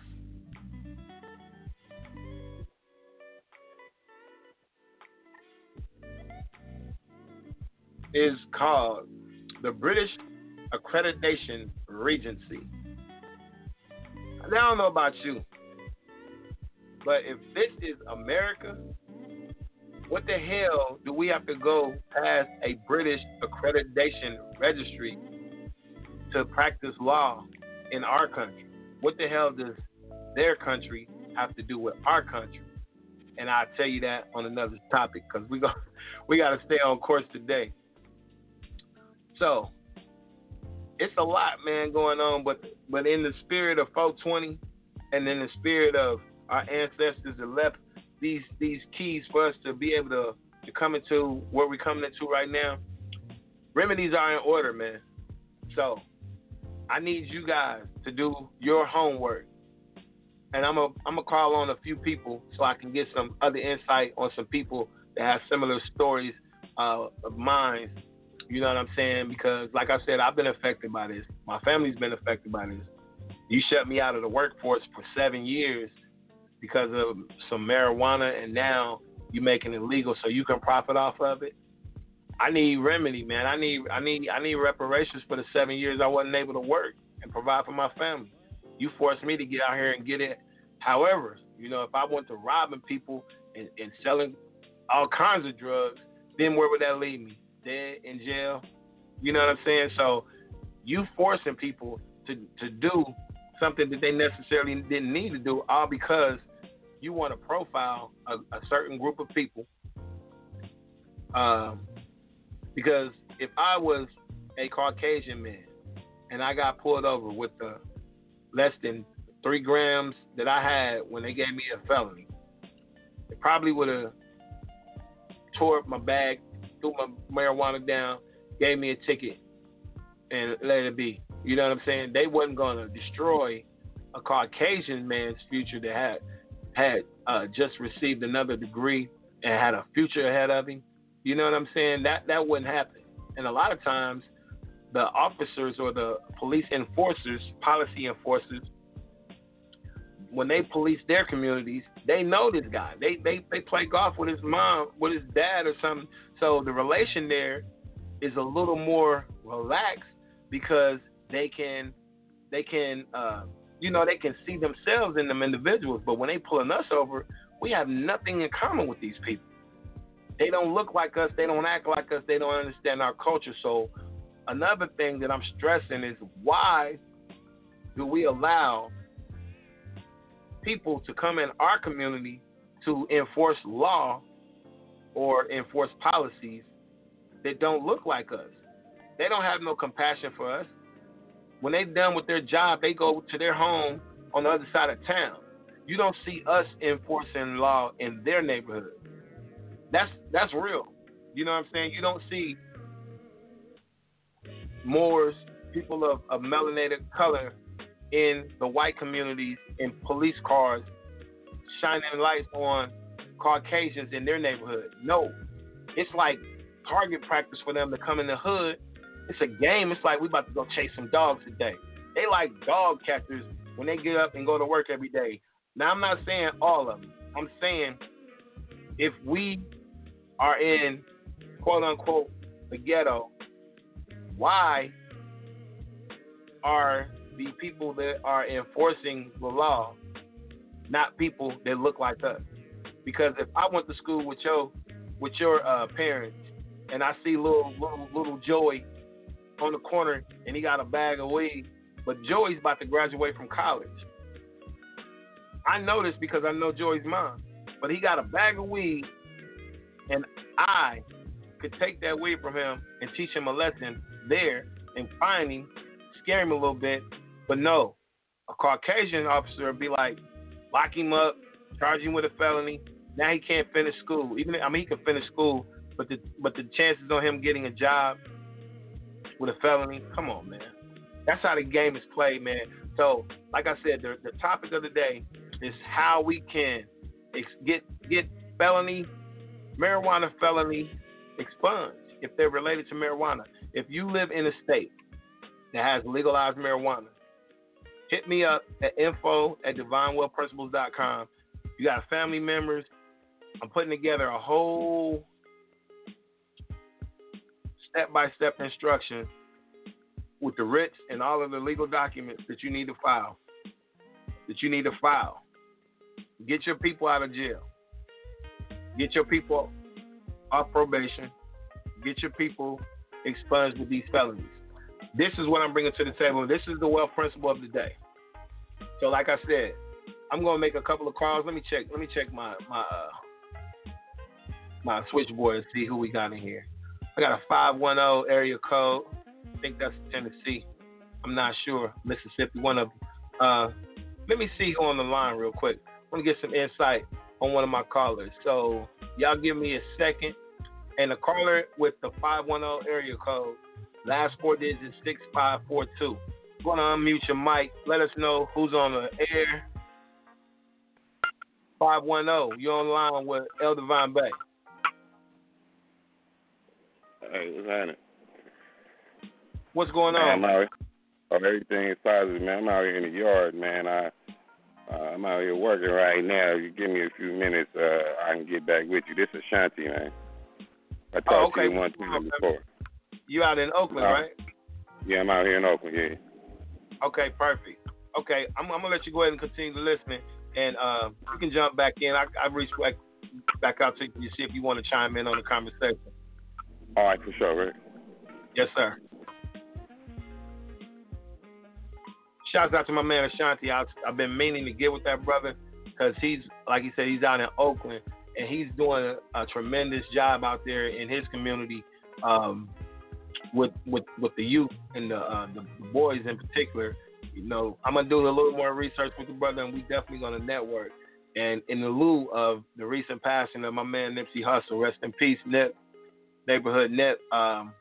Is called the British Accreditation Regency. I don't know about you, but if this is America, what the hell do we have to go past a British accreditation registry to practice law in our country? What the hell does their country have to do with our country? And I'll tell you that on another topic because we go we got to stay on course today. So it's a lot, man, going on. But but in the spirit of 420, and in the spirit of our ancestors that left these these keys for us to be able to, to come into where we're coming into right now. Remedies are in order, man. So I need you guys to do your homework. And I'm a I'm gonna call on a few people so I can get some other insight on some people that have similar stories uh, of mine. You know what I'm saying? Because like I said, I've been affected by this. My family's been affected by this. You shut me out of the workforce for seven years because of some marijuana, and now you're making it legal so you can profit off of it. I need remedy, man. I need I need I need reparations for the seven years I wasn't able to work and provide for my family. You forced me to get out here and get it. However, you know, if I went to robbing people and, and selling all kinds of drugs, then where would that leave me? Dead in jail? You know what I'm saying? So you forcing people to to do something that they necessarily didn't need to do, all because you want to profile a, a certain group of people. Um, because if I was a Caucasian man and I got pulled over with the less than three grams that I had when they gave me a felony, it probably would have tore up my bag, threw my marijuana down, gave me a ticket, and let it be. You know what I'm saying? They wasn't gonna destroy a Caucasian man's future that had had uh, just received another degree and had a future ahead of him. You know what I'm saying? That that wouldn't happen. And a lot of times, the officers or the police enforcers, policy enforcers, when they police their communities, they know this guy. They they they play golf with his mom, with his dad, or something. So the relation there is a little more relaxed because they can they can uh, you know they can see themselves in them individuals. But when they pulling us over, we have nothing in common with these people. They don't look like us. They don't act like us. They don't understand our culture. So another thing that I'm stressing is why do we allow people to come in our community to enforce law or enforce policies that don't look like us? They don't have no compassion for us. When they're done with their job, they go to their home on the other side of town. You don't see us enforcing law in their neighborhood. That's that's real. You know what I'm saying? You don't see Moors, people of, of melanated color in the white communities in police cars shining lights on Caucasians in their neighborhood. No. It's like target practice for them to come in the hood. It's a game. It's like we about to go chase some dogs today. They like dog catchers when they get up and go to work every day. Now I'm not saying all of them. I'm saying if we are in quote unquote the ghetto, why are the people that are enforcing the law not people that look like us? Because if I went to school with your with your uh, parents and I see little little little Joey on the corner and he got a bag of weed, but Joey's about to graduate from college. I know this because I know Joey's mom, but he got a bag of weed, and I could take that weed from him and teach him a lesson there and find him, scare him a little bit. But no, a Caucasian officer would be like, lock him up, charge him with a felony. Now he can't finish school. Even I mean he can finish school, but the but the chances on him getting a job with a felony, come on, man. That's how the game is played, man. So, like I said, the, the topic of the day is how we can ex- get get felony marijuana felony expunged if they're related to marijuana. If you live in a state that has legalized marijuana, hit me up at info at divinewealthprinciples.com. You got family members. I'm putting together a whole step by step instruction with the writs and all of the legal documents that you need to file. That you need to file. Get your people out of jail. Get your people off probation. Get your people expunged with these felonies. This is what I'm bringing to the table. This is the wealth principle of the day. So, like I said, I'm gonna make a couple of calls. Let me check. Let me check my my uh, my switchboard and see who we got in here. I got a 510 area code. I think that's Tennessee. I'm not sure. Mississippi, one of them. Uh, let me see who on the line real quick. I want to get some insight on one of my callers. So y'all give me a second. And the caller with the 510 area code, last four digits 6542. Want to unmute your mic. Let us know who's on the air. 510, you're on line with El Divine Bey. Hey, what's happening? What's going Man, on? I'm out. Oh, everything is positive, man. I'm out here in the yard, man. I uh, I'm out here working right now. If you give me a few minutes, uh, I can get back with you. This is Shanti, man. I talked Oh, okay. to you one time before. You out in Oakland, Uh, right? Yeah, I'm out here in Oakland. Yeah. Okay, perfect. Okay, I'm, I'm gonna let you go ahead and continue to listen, and uh, you can jump back in. I, I reach back back out to you to see if you want to chime in on the conversation. All right, for sure, Rick. Yes, sir. Shouts out to my man Ashanti. I, I've been meaning to get with that brother because he's, like he said, he's out in Oakland and he's doing a, a tremendous job out there in his community um, with with with the youth and the, uh, the boys in particular. You know, I'm gonna do a little more research with the brother, and we definitely gonna network. And in the lieu of the recent passing of my man Nipsey Hussle, rest in peace, Nip, neighborhood Net. Um,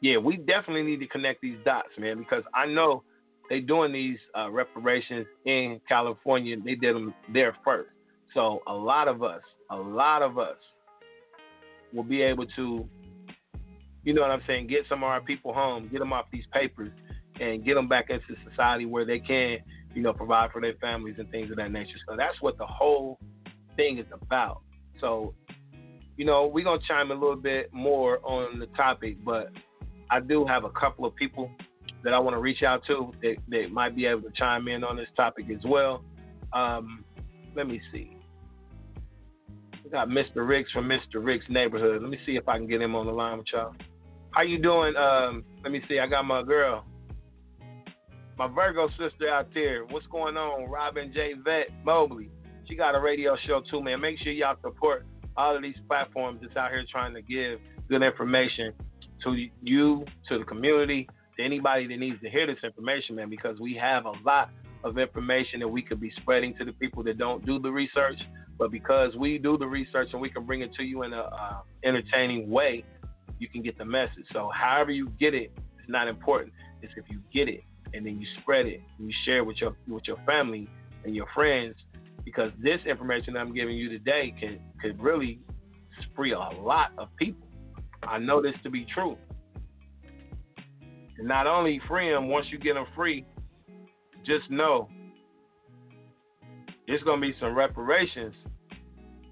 yeah, we definitely need to connect these dots, man, because I know they doing these uh, reparations in California. They did them there first. So a lot of us, a lot of us will be able to, you know what I'm saying, get some of our people home, get them off these papers, and get them back into society where they can, you know, provide for their families and things of that nature. So that's what the whole thing is about. So, you know, we're gonna chime a little bit more on the topic, but I do have a couple of people that I want to reach out to that, that might be able to chime in on this topic as well. Um, let me see. We got Mr. Ricks from Mr. Ricks neighborhood. Let me see if I can get him on the line with y'all. How you doing, um, let me see. I got my girl, my Virgo sister out there. What's going on? Robin J. Vet Mobley. She got a radio show too, man. Make sure y'all support all of these platforms that's out here trying to give good information to you, to the community, to anybody that needs to hear this information, man, because we have a lot of information that we could be spreading to the people that don't do the research. But because we do the research and we can bring it to you in a uh, entertaining way, you can get the message. So however you get it, it is not important. It's if you get it and then you spread it and you share with your with your family and your friends because this information I'm giving you today can could really free a lot of people. I know this to be true. And not only free them, once you get them free, just know there's gonna be some reparations,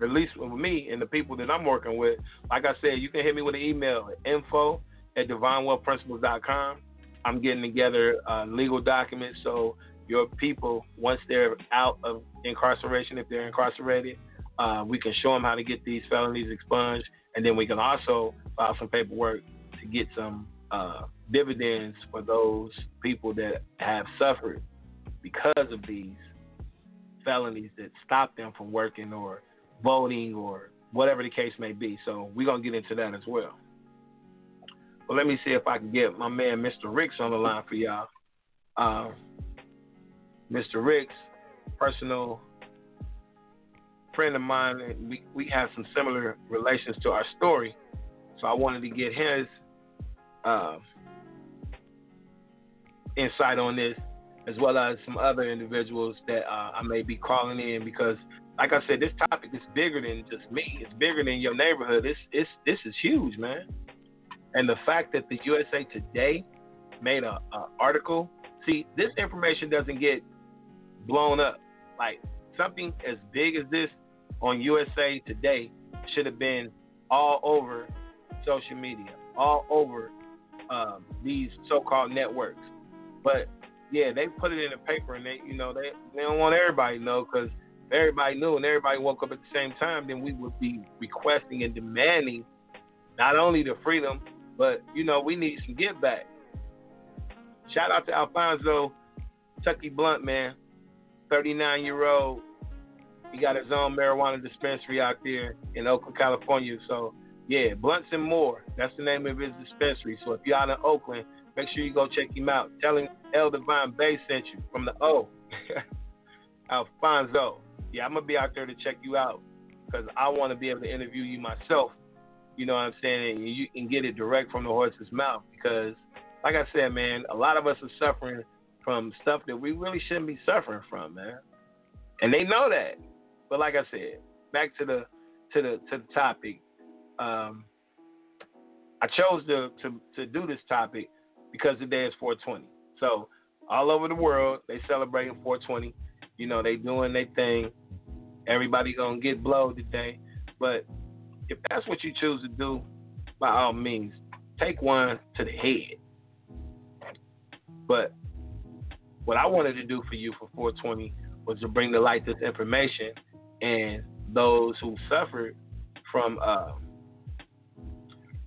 at least with me and the people that I'm working with. Like I said, you can hit me with an email at info at divinewealthprinciples.com. I'm getting together uh, legal documents so your people, once they're out of incarceration, if they're incarcerated, uh, we can show them how to get these felonies expunged, and then we can also file some paperwork to get some uh, dividends for those people that have suffered because of these felonies that stop them from working or voting or whatever the case may be. So we're gonna get into that as well. But let me see if I can get my man Mr. Ricks on the line for y'all. Uh, Mr. Ricks, personal friend of mine, and we, we have some similar relations to our story. So I wanted to get his uh, insight on this, as well as some other individuals that uh, I may be calling in because, like I said, this topic is bigger than just me. It's bigger than your neighborhood. This it's this is huge, man. And the fact that the USA Today made a, a article. See, this information doesn't get blown up. Like something as big as this on USA Today should have been all over social media, all over um, these so-called networks. But yeah, they put it in the paper, and they, you know, they they don't want everybody to know because everybody knew and everybody woke up at the same time, then we would be requesting and demanding not only the freedom, but you know, we need some get back. Shout out to Alfonso Tucky Blunt, man, 39 year old. He got his own marijuana dispensary out there in Oakland, California. So yeah, Blunts and More. That's the name of his dispensary. So if you're out in Oakland, make sure you go check him out. Tell him El Divine Bey sent you from the O. Alfonso. Yeah, I'm gonna be out there to check you out because I want to be able to interview you myself. You know what I'm saying? And you can get it direct from the horse's mouth because, like I said, man, a lot of us are suffering from stuff that we really shouldn't be suffering from, man. And they know that. But like I said, back to the to the to the topic. Um, I chose to, to to do this topic because today is 420. So all over the world they celebrating 420. You know they doing their thing. Everybody gonna get blowed today, but if that's what you choose to do, by all means, take one to the head. But what I wanted to do for you for 420 was to bring to light this information and those who suffered from uh,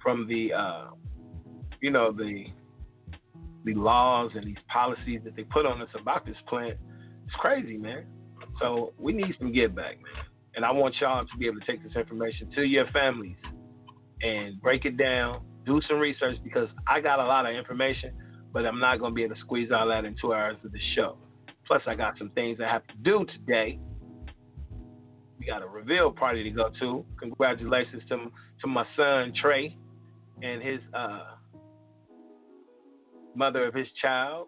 from the uh, you know the the laws and these policies that they put on us about this plant. It's crazy, man. So we need some get back, man. And I want y'all to be able to take this information to your families and break it down, do some research because I got a lot of information, but I'm not going to be able to squeeze all that in two hours of the show. Plus, I got some things I have to do today. We got a reveal party to go to. Congratulations to, to my son, Trey, and his uh, mother of his child.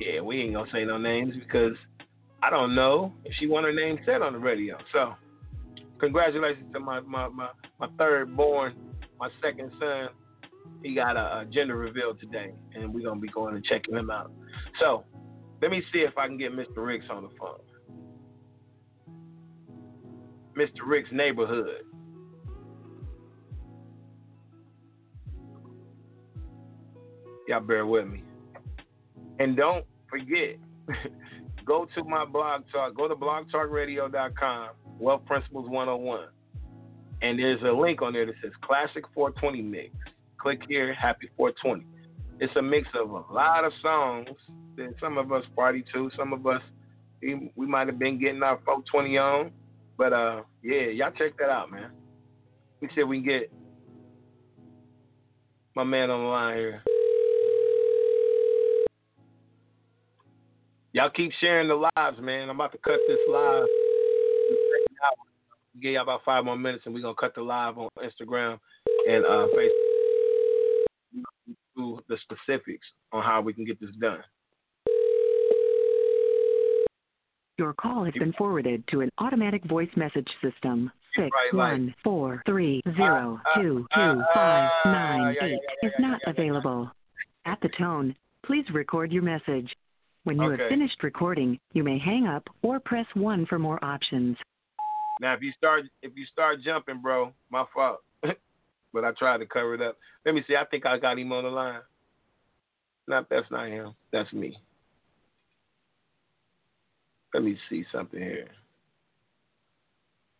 Yeah, we ain't gonna say no names because I don't know if she want her name said on the radio. So, congratulations to my my my, my third born, my second son. He got a, a gender reveal today, and we're gonna be going and checking him out. So, let me see if I can get Mr. Ricks on the phone. Mr. Rick's neighborhood. Y'all bear with me. And don't forget, go to my blog talk. Go to blogtalkradio.com, Wealth Principles 101. and there's a link on there that says Classic 420 Mix. Click here, Happy 420. It's a mix of a lot of songs that some of us party to, some of us we, we might have been getting our 420 on, but uh, yeah, y'all check that out, man. We if we can get my man on the line here. Y'all keep sharing the lives, man. I'm about to cut this live. Give y'all about five more minutes, and we're gonna cut the live on Instagram and uh, Facebook. The specifics on how we can get this done. Your call has been forwarded to an automatic voice message system. Six one four three uh, zero uh, two two uh, five nine eight is not available. At the tone, please record your message. When you Okay. have finished recording, you may hang up or press one for more options. Now, if you start if you start jumping, bro, my fault. but I tried to cover it up. Let me see. I think I got him on the line. Not that's not him. That's me. Let me see something here.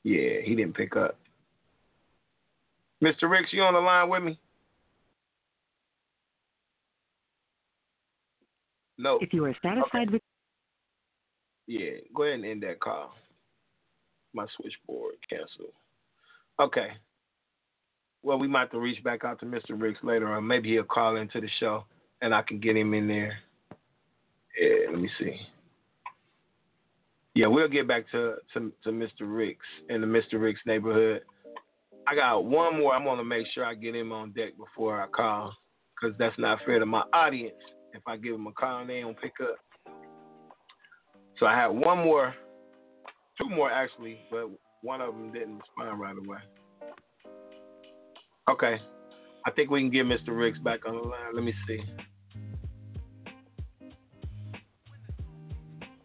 Yeah, he didn't pick up. Mr. Ricks, you on the line with me? No. If you are satisfied with Yeah, go ahead and end that call. My switchboard cancel. Okay. Well, we might have to reach back out to Mr. Ricks later on. Maybe he'll call into the show and I can get him in there. Yeah, let me see. Yeah, we'll get back to, to, to Mr. Ricks in the Mr. Ricks neighborhood. I got one more. I'm to make sure I get him on deck before I call because that's not fair to my audience if I give him a call and they don't pick up. So I had one more, two more actually, but one of them didn't respond right away. Okay. I think we can get Mr. Ricks back on the line. Let me see.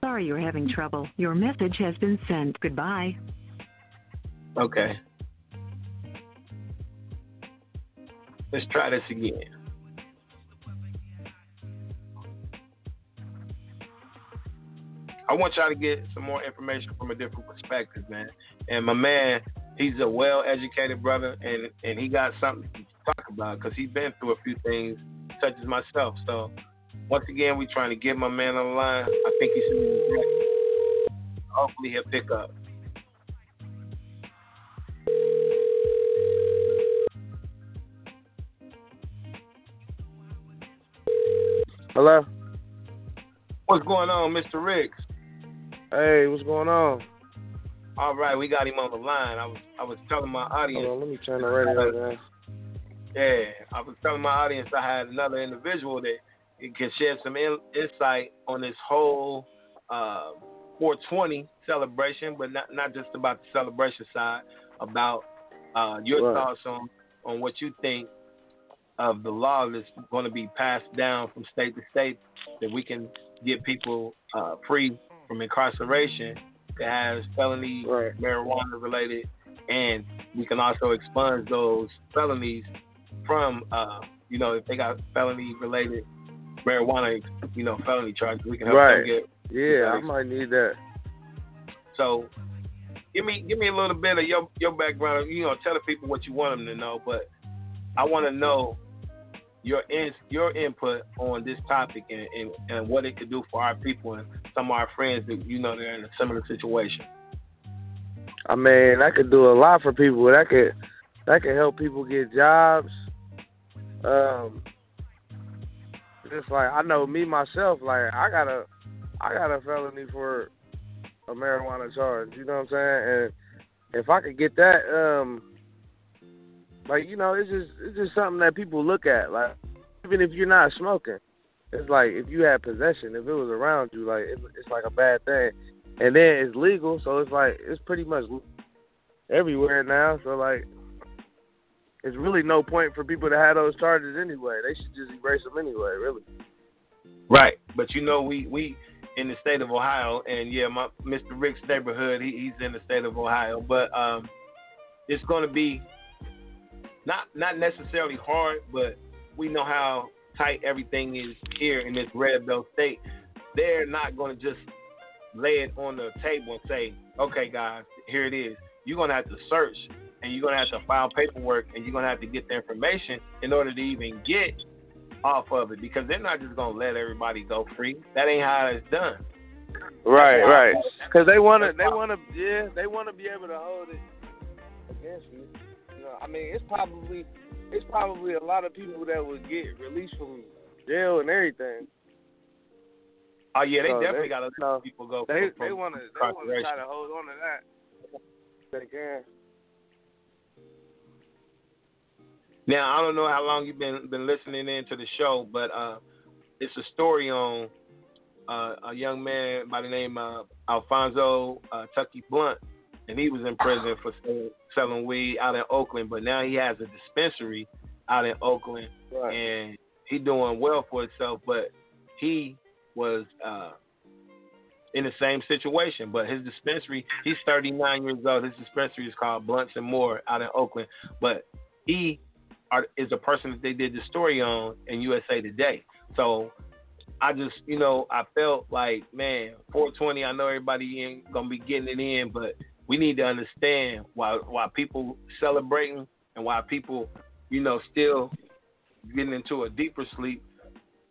Sorry you're having trouble. Your message has been sent. Goodbye. Okay. Let's try this again. I want y'all to get some more information from a different perspective, man. And my man, he's a well-educated brother, and and he got something to talk about because he's been through a few things, such as myself. So, once again, we're trying to get my man on the line. I think he should be ready. Hopefully, he'll pick up. Hello. What's going on, Mr. Ricks? Hey, what's going on? All right, we got him on the line. I was I was telling my audience. Hold on, let me turn the radio down. Yeah, I was telling my audience I had another individual that can share some in, insight on this whole uh, 420 celebration, but not not just about the celebration side, about uh, your Right. thoughts on on what you think of the law that's going to be passed down from state to state that we can get people uh, free from incarceration that has felony Right. marijuana related, and we can also expunge those felonies from, uh, you know, if they got felony related marijuana, you know, felony charges, we can help Right. them get. Yeah, I might need that. So, give me give me a little bit of your your background. You know, tell the people what you want them to know, but I want to know your in, your input on this topic and, and, and what it could do for our people and some of our friends that you know they're in a similar situation. I mean, I could do a lot for people. That could that could help people get jobs. Um, just like I know me myself, like I got a I got a felony for a marijuana charge. You know what I'm saying? And if I could get that, um, like you know, it's just it's just something that people look at. Like even if you're not smoking, it's like if you had possession, if it was around you, like it, it's like a bad thing. And then it's legal, so it's like it's pretty much everywhere now. So like, it's really no point for people to have those charges anyway. They should just erase them anyway. Really. Right, but you know we we in the state of Ohio, and yeah, my Mr. Rick's neighborhood, he, he's in the state of Ohio, but um, it's going to be not not necessarily hard, but we know how tight everything is here in this red belt state. They're not going to just lay it on the table and say, "Okay, guys, here it is." You're going to have to search and you're gonna have to file paperwork, and you're gonna have to get the information in order to even get off of it because they're not just gonna let everybody go free. That ain't how it's done. Right, right. Because they wanna, they wanna, yeah, they wanna be able to hold it against you. You know, I mean, it's probably, it's probably a lot of people that would get released from jail and everything. Oh yeah, they So definitely they- got to let so people go. They, from, they wanna, they wanna try to hold on to that. They can. Now I don't know how long you've been been listening into the show, but uh, it's a story on uh, a young man by the name of Alphonso uh, Tucky Blunt, and he was in prison for selling, selling weed out in Oakland, but now he has a dispensary out in Oakland, Right. and he doing well for himself. But he was uh, in the same situation, but his dispensary, he's 39 years old. His dispensary is called Blunts and Moore out in Oakland, but he are, is a person that they did the story on in USA Today. So I just, you know, I felt like, man, 420. I know everybody ain't gonna be getting it in, but we need to understand why why people celebrating and why people, you know, still getting into a deeper sleep.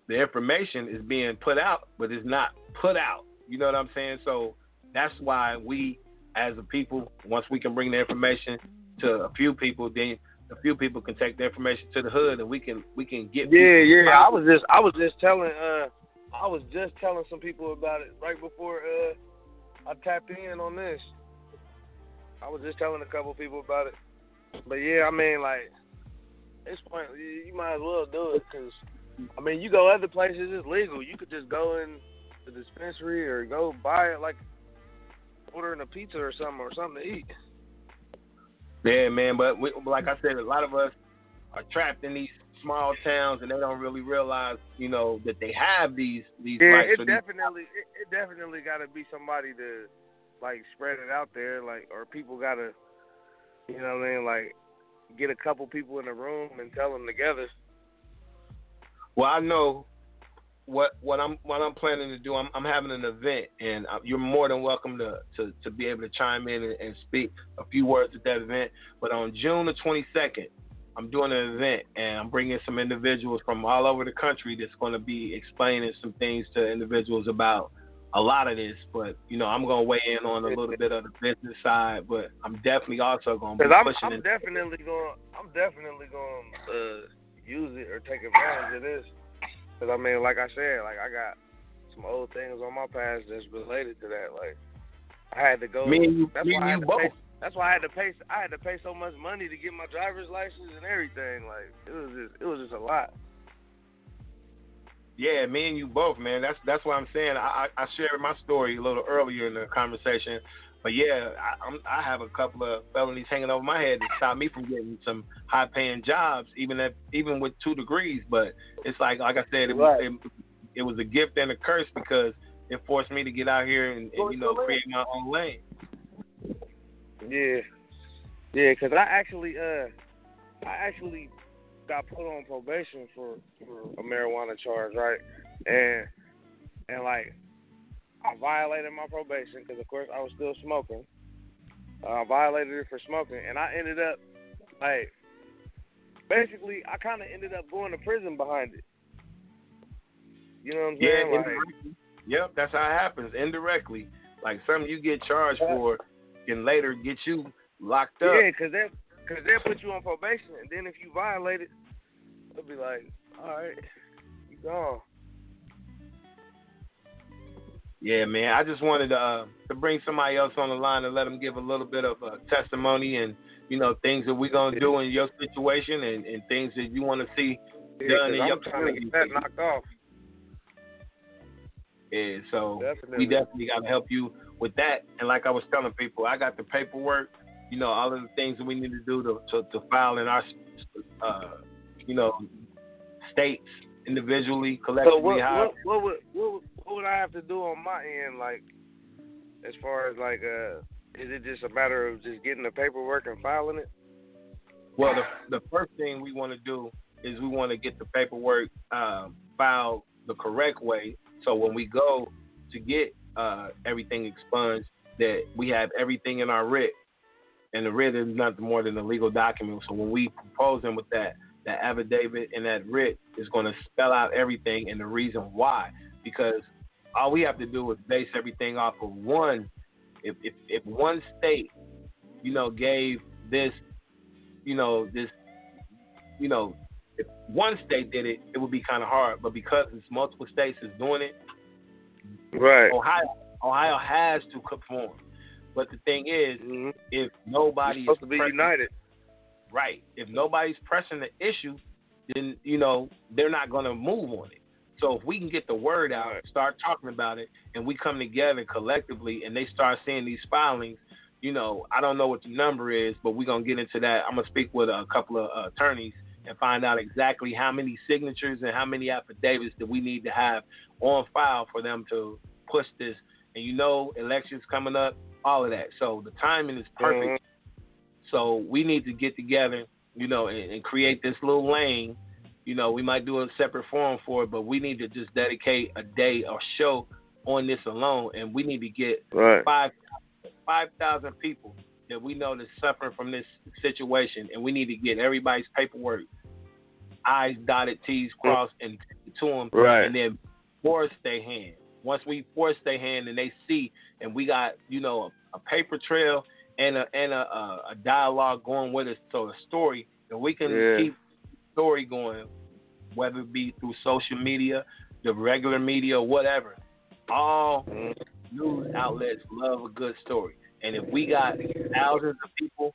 The information is being put out, but it's not put out. You know what I'm saying? So that's why we, as a people, once we can bring the information to a few people, then a few people can take the information to the hood, and we can we can get. Yeah, yeah. I was just, I was just telling, uh, I was just telling some people about it right before uh, I tapped in on this. I was just telling a couple people about it. But yeah, I mean, like, this point. You you might as well do it because, I mean, you go other places, it's legal. You could just go in the dispensary or go buy it, like ordering a pizza or something or something to eat. Yeah, man. But we, like I said, a lot of us are trapped in these small towns, and they don't really realize, you know, that they have these these Yeah, it these- definitely, it, it definitely got to be somebody to like spread it out there, like, or people got to, you know what I mean, like, get a couple people in a room and tell them together. Well, I know what what I'm what I'm planning to do. I'm I'm having an event, and uh, you're more than welcome to to, to be able to chime in and, and speak a few words at that event. But on June the 22nd, I'm doing an event, and I'm bringing some individuals from all over the country that's going to be explaining some things to individuals about a lot of this. But you know, I'm going to weigh in on a little bit of the business side, but I'm definitely also going to be I'm, pushing I'm it. definitely going, I'm definitely going to uh, use it or take advantage of this. Cause I mean, like I said, like I got some old things on my past that's related to that. Like I had to go. Me and you, that's me why I and had you to pay both. That's why I had to pay. I had to pay so much money to get my driver's license and everything. Like it was just, it was just a lot. Yeah, me and you both, man. That's that's what I'm saying. I, I shared my story a little earlier in the conversation, but yeah, I, I'm I have a couple of felonies hanging over my head that stop me from getting some high paying jobs, even at even with two degrees. But it's like like I said, it was Right. it, it was a gift and a curse because it forced me to get out here and, and you know create my own lane. Yeah, yeah. Cause I actually, uh, I actually got put on probation for, for a marijuana charge, right? And and like I violated my probation because of course I was still smoking. Uh, I violated it for smoking, and I ended up like basically I kind of ended up going to prison behind it. You know what I'm Yeah, saying? like. Yep, that's how it happens indirectly. Like something you get charged for can later get you locked up. Yeah, cause they cause they'll put you on probation, and then if you violate it, they'll be like, all right, you gone. Yeah, man. I just wanted to uh, to bring somebody else on the line and let them give a little bit of uh, testimony and you know things that we're gonna do in your situation and, and things that you want to see Yeah, done in I'm your trying to get that knocked off. Yeah, so Definitely. we definitely got to help you with that. And like I was telling people, I got the paperwork. You know, all of the things that we need to do to to, to file in our, uh, you know, states individually, collectively. So what, how what what would what, would- what would I have to do on my end, like as far as like uh, is it just a matter of just getting the paperwork and filing it? Well, the the first thing we want to do is we want to get the paperwork um, filed the correct way. So when we go to get uh, everything expunged, that we have everything in our writ and the writ is nothing more than a legal document. So when we propose them with that, that affidavit and that writ is going to spell out everything and the reason why. Because all we have to do is base everything off of one. If if, if one state, you know, gave this, you know, this, you know, if one state did it, it would be kind of hard. But because it's multiple states is doing it, right? Ohio, Ohio has to conform. But the thing is, mm-hmm. if nobody supposed is to be united, right? If nobody's pressing the issue, then you know they're not going to move on it. So if we can get the word out, start talking about it, and we come together collectively, and they start seeing these filings, you know, I don't know what the number is, but we're gonna get into that. I'm gonna speak with a couple of uh, attorneys and find out exactly how many signatures and how many affidavits that we need to have on file for them to push this. And you know, elections coming up, all of that. So the timing is perfect. So we need to get together, you know, and, and create this little lane you know, we might do a separate forum for it, but we need to just dedicate a day or show on this alone, and we need to get right. five five thousand people that we know that's suffering from this situation, and we need to get everybody's paperwork, I's dotted, T's crossed, and to them, right. and then force their hand. Once we force their hand and they see, and we got you know a, a paper trail and a and a, a, dialogue going with us, so a story, and we can yeah. keep story going whether it be through social media, the regular media, whatever. All news outlets love a good story. And if we got thousands of people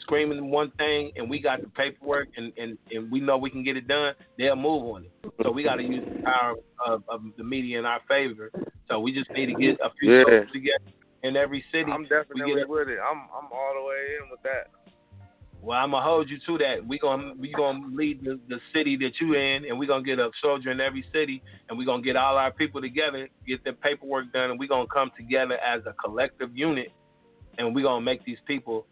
screaming one thing and we got the paperwork and, and, and we know we can get it done, they'll move on it. So we got to use the power of, of the media in our favor. So we just need to get a few yeah. together in every city. I'm definitely with it. I'm I'm all the way in with that. Well, I'm gonna hold you to that. We gonna we gonna lead the, the city that you in, and we gonna get a soldier in every city, and we gonna get all our people together, get the paperwork done, and we gonna come together as a collective unit, and we gonna make these people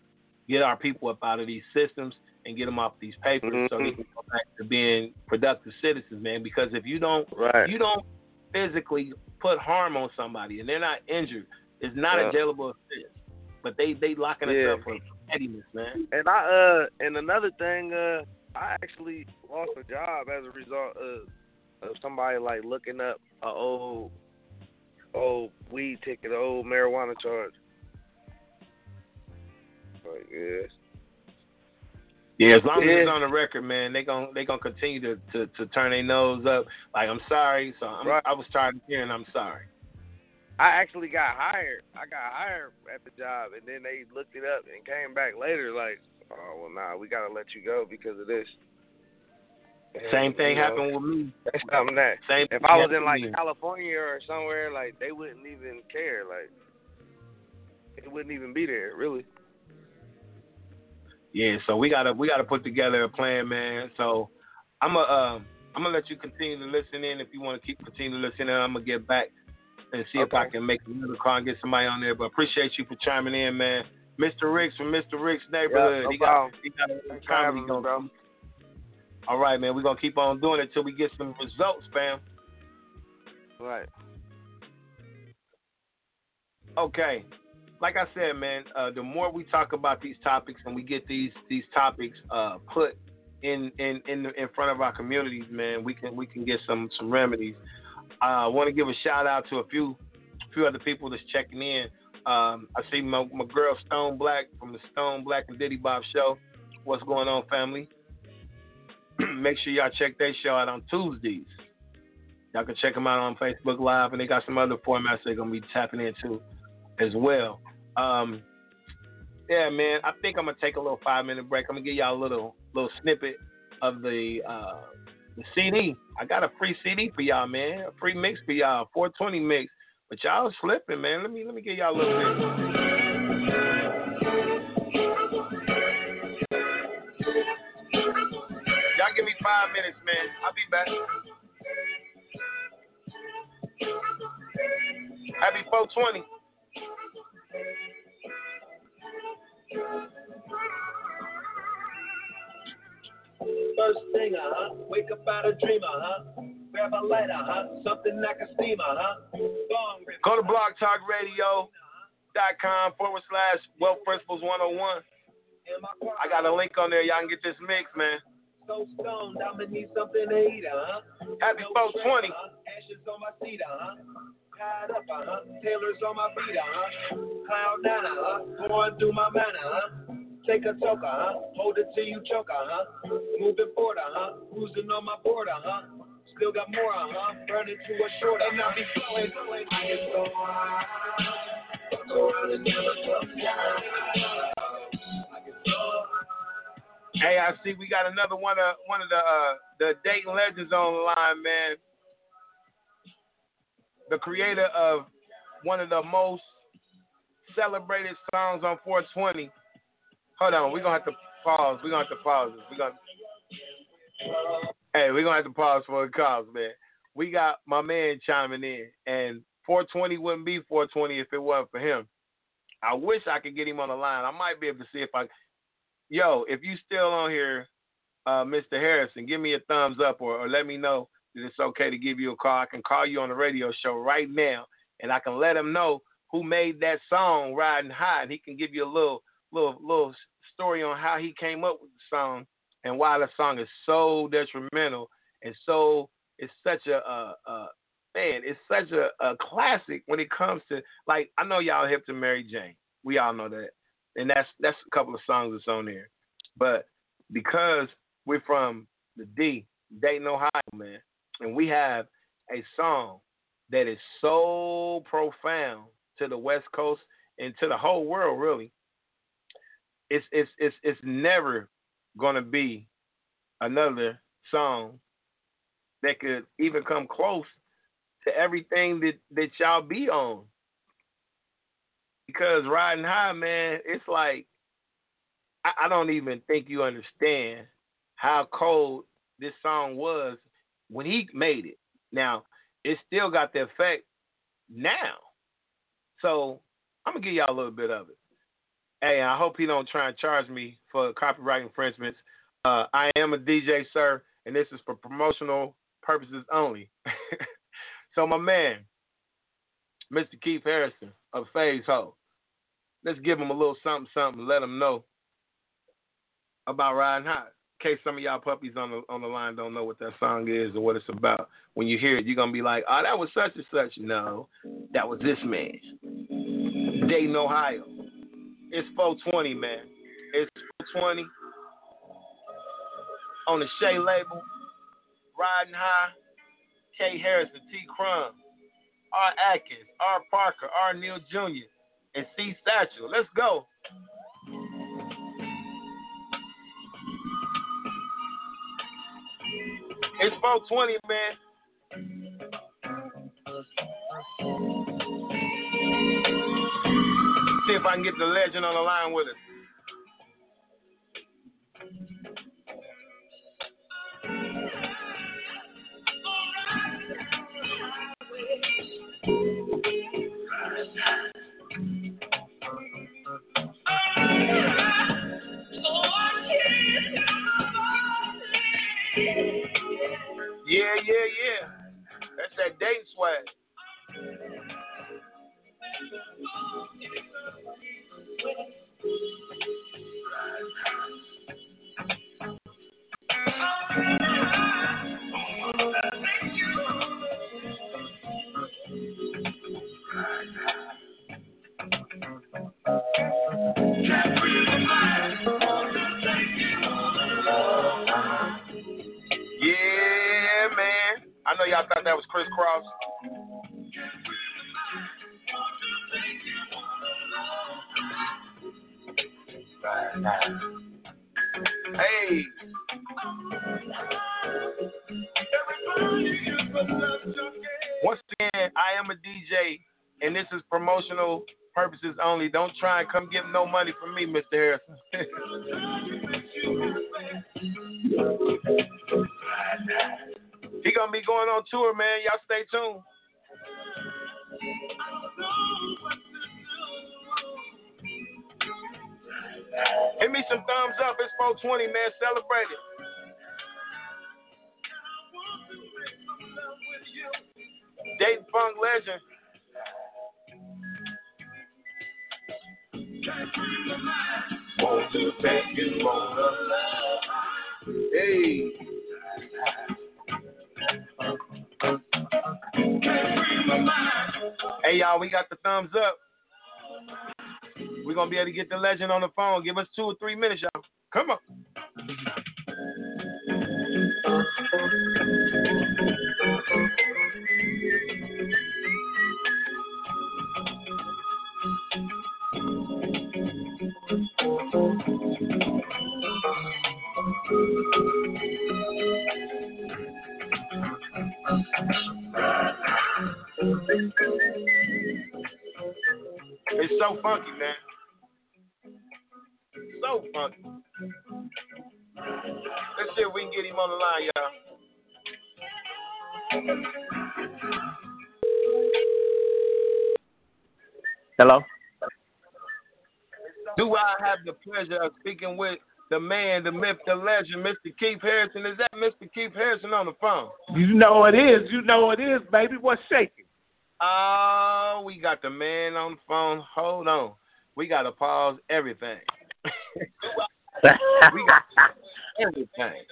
get our people up out of these systems and get them off these papers, mm-hmm. so they can go back to being productive citizens, man. Because if you don't, right. you don't physically put harm on somebody, and they're not injured, it's not yeah. a jailable offense. But they they locking yeah. us up for pettiness, man. And I uh and another thing, uh I actually lost a job as a result of of somebody like looking up a old old weed ticket, old marijuana charge. Like yes. Yeah, as long yeah. as it's on the record, man, they gon' they gonna continue to, to, to turn their nose up. Like I'm sorry, so I'm, right. I was tired of hearing I'm sorry. I actually got hired. I got hired at the job, and then they looked it up and came back later like, "Oh well, nah, we gotta let you go because of this." And, Same thing you know, happened with me. That's something that. Same if I was in like. California or somewhere, like they wouldn't even care. Like it wouldn't even be there, really. Yeah, so we gotta we gotta put together a plan, man. So I'm gonna uh, I'm gonna let you continue to listen in. If you want to keep continue to listen in, I'm gonna get back and see okay. if I can make another call and get somebody on there. But appreciate you for chiming in, man. Mr. Ricks from Mr. Ricks neighborhood. Yeah, no he got he got a Thanks for comedy having me, going. bro. All right, man. We're gonna keep on doing it till we get some results, fam. Right. Okay. Like I said, man, uh, the more we talk about these topics and we get these these topics uh, put in in in in front of our communities, man, we can we can get some some remedies. Uh, I want to give a shout out to a few few other people that's checking in. Um, I see my, my girl Stone Black from the Stone Black and Diddy Bob show. What's going on, family? Make sure y'all check their show out on Tuesdays. Y'all can check them out on Facebook Live, and they got some other formats they're gonna be tapping into as well. Um, yeah, man, I think I'm gonna take a little five minute break. I'm gonna give y'all a little little snippet of the uh, the CD. I got a free CD for y'all, man. A free mix for y'all, 420 mix. But y'all slipping, man. Let me let me get y'all a little bit. Y'all give me five minutes, man. I'll be back. Happy 420. First thing, uh huh. Wake up out of dream, uh huh. Grab a light, uh huh. Something like a steam, uh huh. Go to Blog Talk Radio. Facebook.com forward slash Wealth Principles 101. I got a link on there. Y'all can get this mix, man. So stoned, I'ma need something to eat, uh huh. Happy 420. Ashes on my seat, uh huh. Tied up, uh huh. Taylor's on my feet, uh huh. Cloud nine, uh huh. Going through my uh huh. Take a toke, uh huh. Hold it till you choke, uh huh. Moving forward, uh huh. Cruising on my board, uh huh. Still got more, uh huh. Burning to a short, and I be flowing. I down. So high. Hey, I see we got another one of one of the uh, the Dayton legends on the line, man. The creator of one of the most celebrated songs on 420. Hold on, we're gonna have to pause. We're gonna have to pause this. We're gonna Hey, we're gonna have to pause for the calls, man. We got my man chiming in, and 420 wouldn't be 420 if it wasn't for him. I wish I could get him on the line. I might be able to see if I yo, if you still on here, uh, Mr. Harrison, give me a thumbs up or, or let me know that it's okay to give you a call. I can call you on the radio show right now, and I can let him know who made that song "Riding High," and he can give you a little, little, little story on how he came up with the song and why the song is so detrimental and so it's such a, a man, it's such a, a classic when it comes to like I know y'all hip to Mary Jane. We all know that and that's that's a couple of songs that's on there. But because we're from the D, Dayton, Ohio, man, and we have a song that is so profound to the West Coast and to the whole world, really. It's it's it's it's never gonna be another song that could even come close to everything that that y'all be on because riding high, man, it's like I, I don't even think you understand how cold this song was when he made it. Now, it still got the effect now. So I'm gonna give y'all a little bit of it. Hey, I hope he don't try and charge me for copyright infringements. Uh, I am a DJ, sir, and this is for promotional purposes only. so my man, Mr. Keith Harrison of Faze-O. Let's give him a little something, something. Let him know about riding hot. In case some of y'all puppies on the on the line don't know what that song is or what it's about. When you hear it, you're gonna be like, "Oh, that was such and such." No, that was this man, Dayton, Ohio. It's 420, man. It's 420 on the Shea label. Riding high. K. Harrison, T. Crum, R. Aikens, R. Parker, R. Neal Jr and C Satchell. Let's go. It's 420, man. See if I can get the legend on the line with us. Yeah, yeah, yeah. That's that date swag. Y'all thought that was Chris Cross. Hey. Once again, I am a DJ, and this is promotional purposes only. Don't try and come get no money from me, Mr. Harrison. Going on tour, man. Y'all stay tuned. Hit me some thumbs up. It's 420, man. Celebrate it. Dayton Funk legend. Want to bet you wanna Hey. Hey y'all, we got the thumbs up. We're gonna be able to get the legend on the phone. Give us two or three minutes, y'all. Come on. So funky, man. So funky. Let's see if we can get him on the line, y'all. Hello. Do I have the pleasure of speaking with the man, the myth, the legend, Mr. Keith Harrison? Is that Mr. Keith Harrison on the phone? You know it is. You know it is, baby. What's shaking? Oh, we got the man on the phone. Hold on. We got to pause everything. we got everything.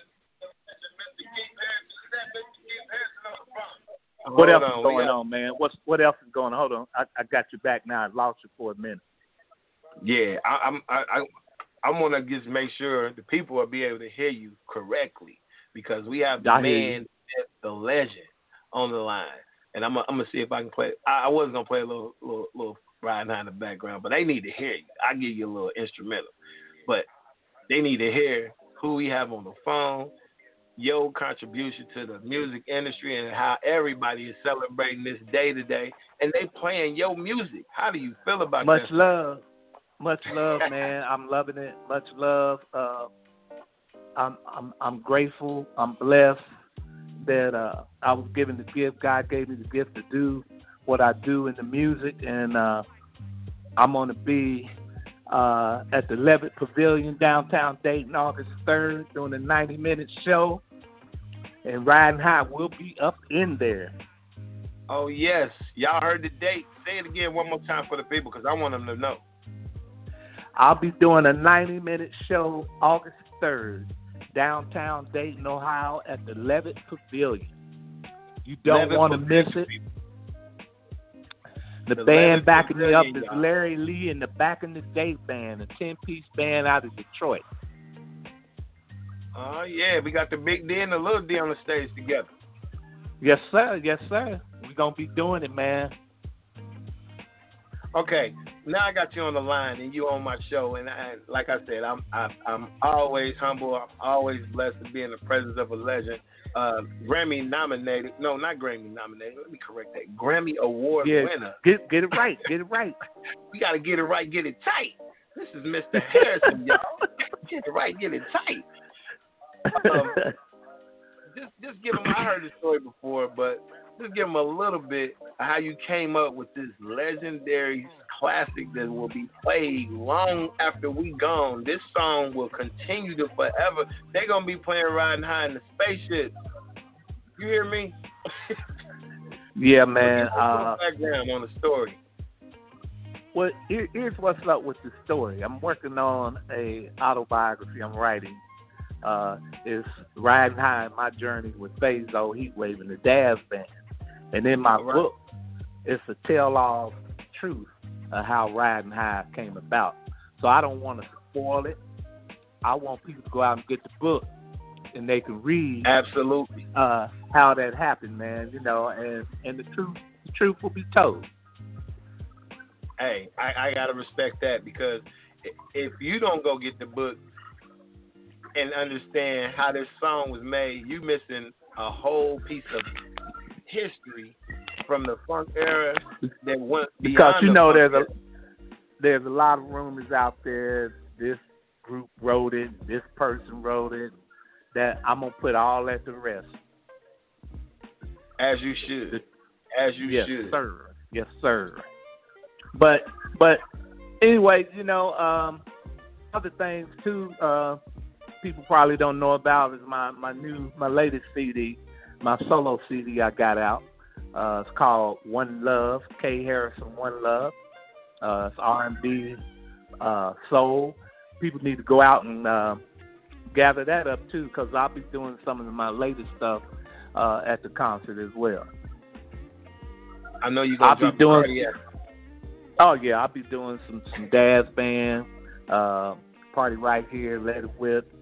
what else on, is going on, man? What's what else is going on? Hold on. I, I got you back now. I lost you for a minute. Yeah, I, I'm. I, I, I want to just make sure the people will be able to hear you correctly because we have the I man, the legend, on the line, and I'm. I'm gonna see if I can play. I, I was gonna play a little, little, little riding high in the background, but they need to hear you. I give you a little instrumental, but they need to hear who we have on the phone, your contribution to the music industry, and how everybody is celebrating this day today, and they playing your music. How do you feel about Much that? love. Much love, man. I'm loving it. Much love. Uh, I'm I'm I'm grateful. I'm blessed that uh, I was given the gift. God gave me the gift to do what I do in the music, and uh, I'm going to be uh, at the Levitt Pavilion downtown Dayton August 3rd doing a 90 minute show. And Riding High will be up in there. Oh yes, y'all heard the date. Say it again one more time for the people because I want them to know. I'll be doing a 90 minute show August 3rd, downtown Dayton, Ohio, at the Levitt Pavilion. You don't want to miss it. The, The band Levitt backing me up is. Larry Lee and the Back in the Day Band, a 10 piece band out of Detroit. Oh yeah, we got the big D and the little D on the stage together. Yes, sir. Yes, sir. We're going to be doing it, man. Okay, now I got you on the line and you on my show, and I, like I said, I'm I, I'm always humble. I'm always blessed to be in the presence of a legend. Uh, Grammy nominated, no, not Grammy nominated. Let me correct that. Grammy Award Yeah, winner. get, get it right. Get it right. We got to get it right, get it tight. This is Mr. Harrison, y'all. Get it right, get it tight. Um, just just give them. I heard the story before, but just give them a little bit of how you came up with this legendary classic that will be played long after we gone. This song will continue to forever. They're gonna be playing riding high in the spaceship. You hear me? yeah, man. Uh, background on the story. Well, here, here's what's up with the story. I'm working on a autobiography I'm writing. Uh, it's Riding High, in My Journey with Faze-O Heatwave and the Dazz Band. And in my right. book, it's a tell-all truth of how Riding High came about. So I don't want to spoil it. I want people to go out and get the book, and they can read Absolutely. uh, how that happened, man. You know, and and the truth, the truth will be told. hey, I, I gotta respect that because if you don't go get the book and understand how this song was made, you missing a whole piece of history from the funk era that went because you know funk there's a there's a lot of rumors out there. This group wrote it. This person wrote it. That I'm gonna put all that to rest. as you should, as you yes, should. sir. Yes, sir. But but anyway, you know, um, other things too. Uh, people probably don't know about is my my new my latest CD, my solo CD I got out. Uh, it's called One Love, K Harrison One Love. Uh, it's R and B, uh, soul. People need to go out and uh, gather that up too, because I'll be doing some of my latest stuff uh, at the concert as well. I know you're I'll be doing. Oh yeah, I'll be doing some some dance band, uh, party right here, let it whip,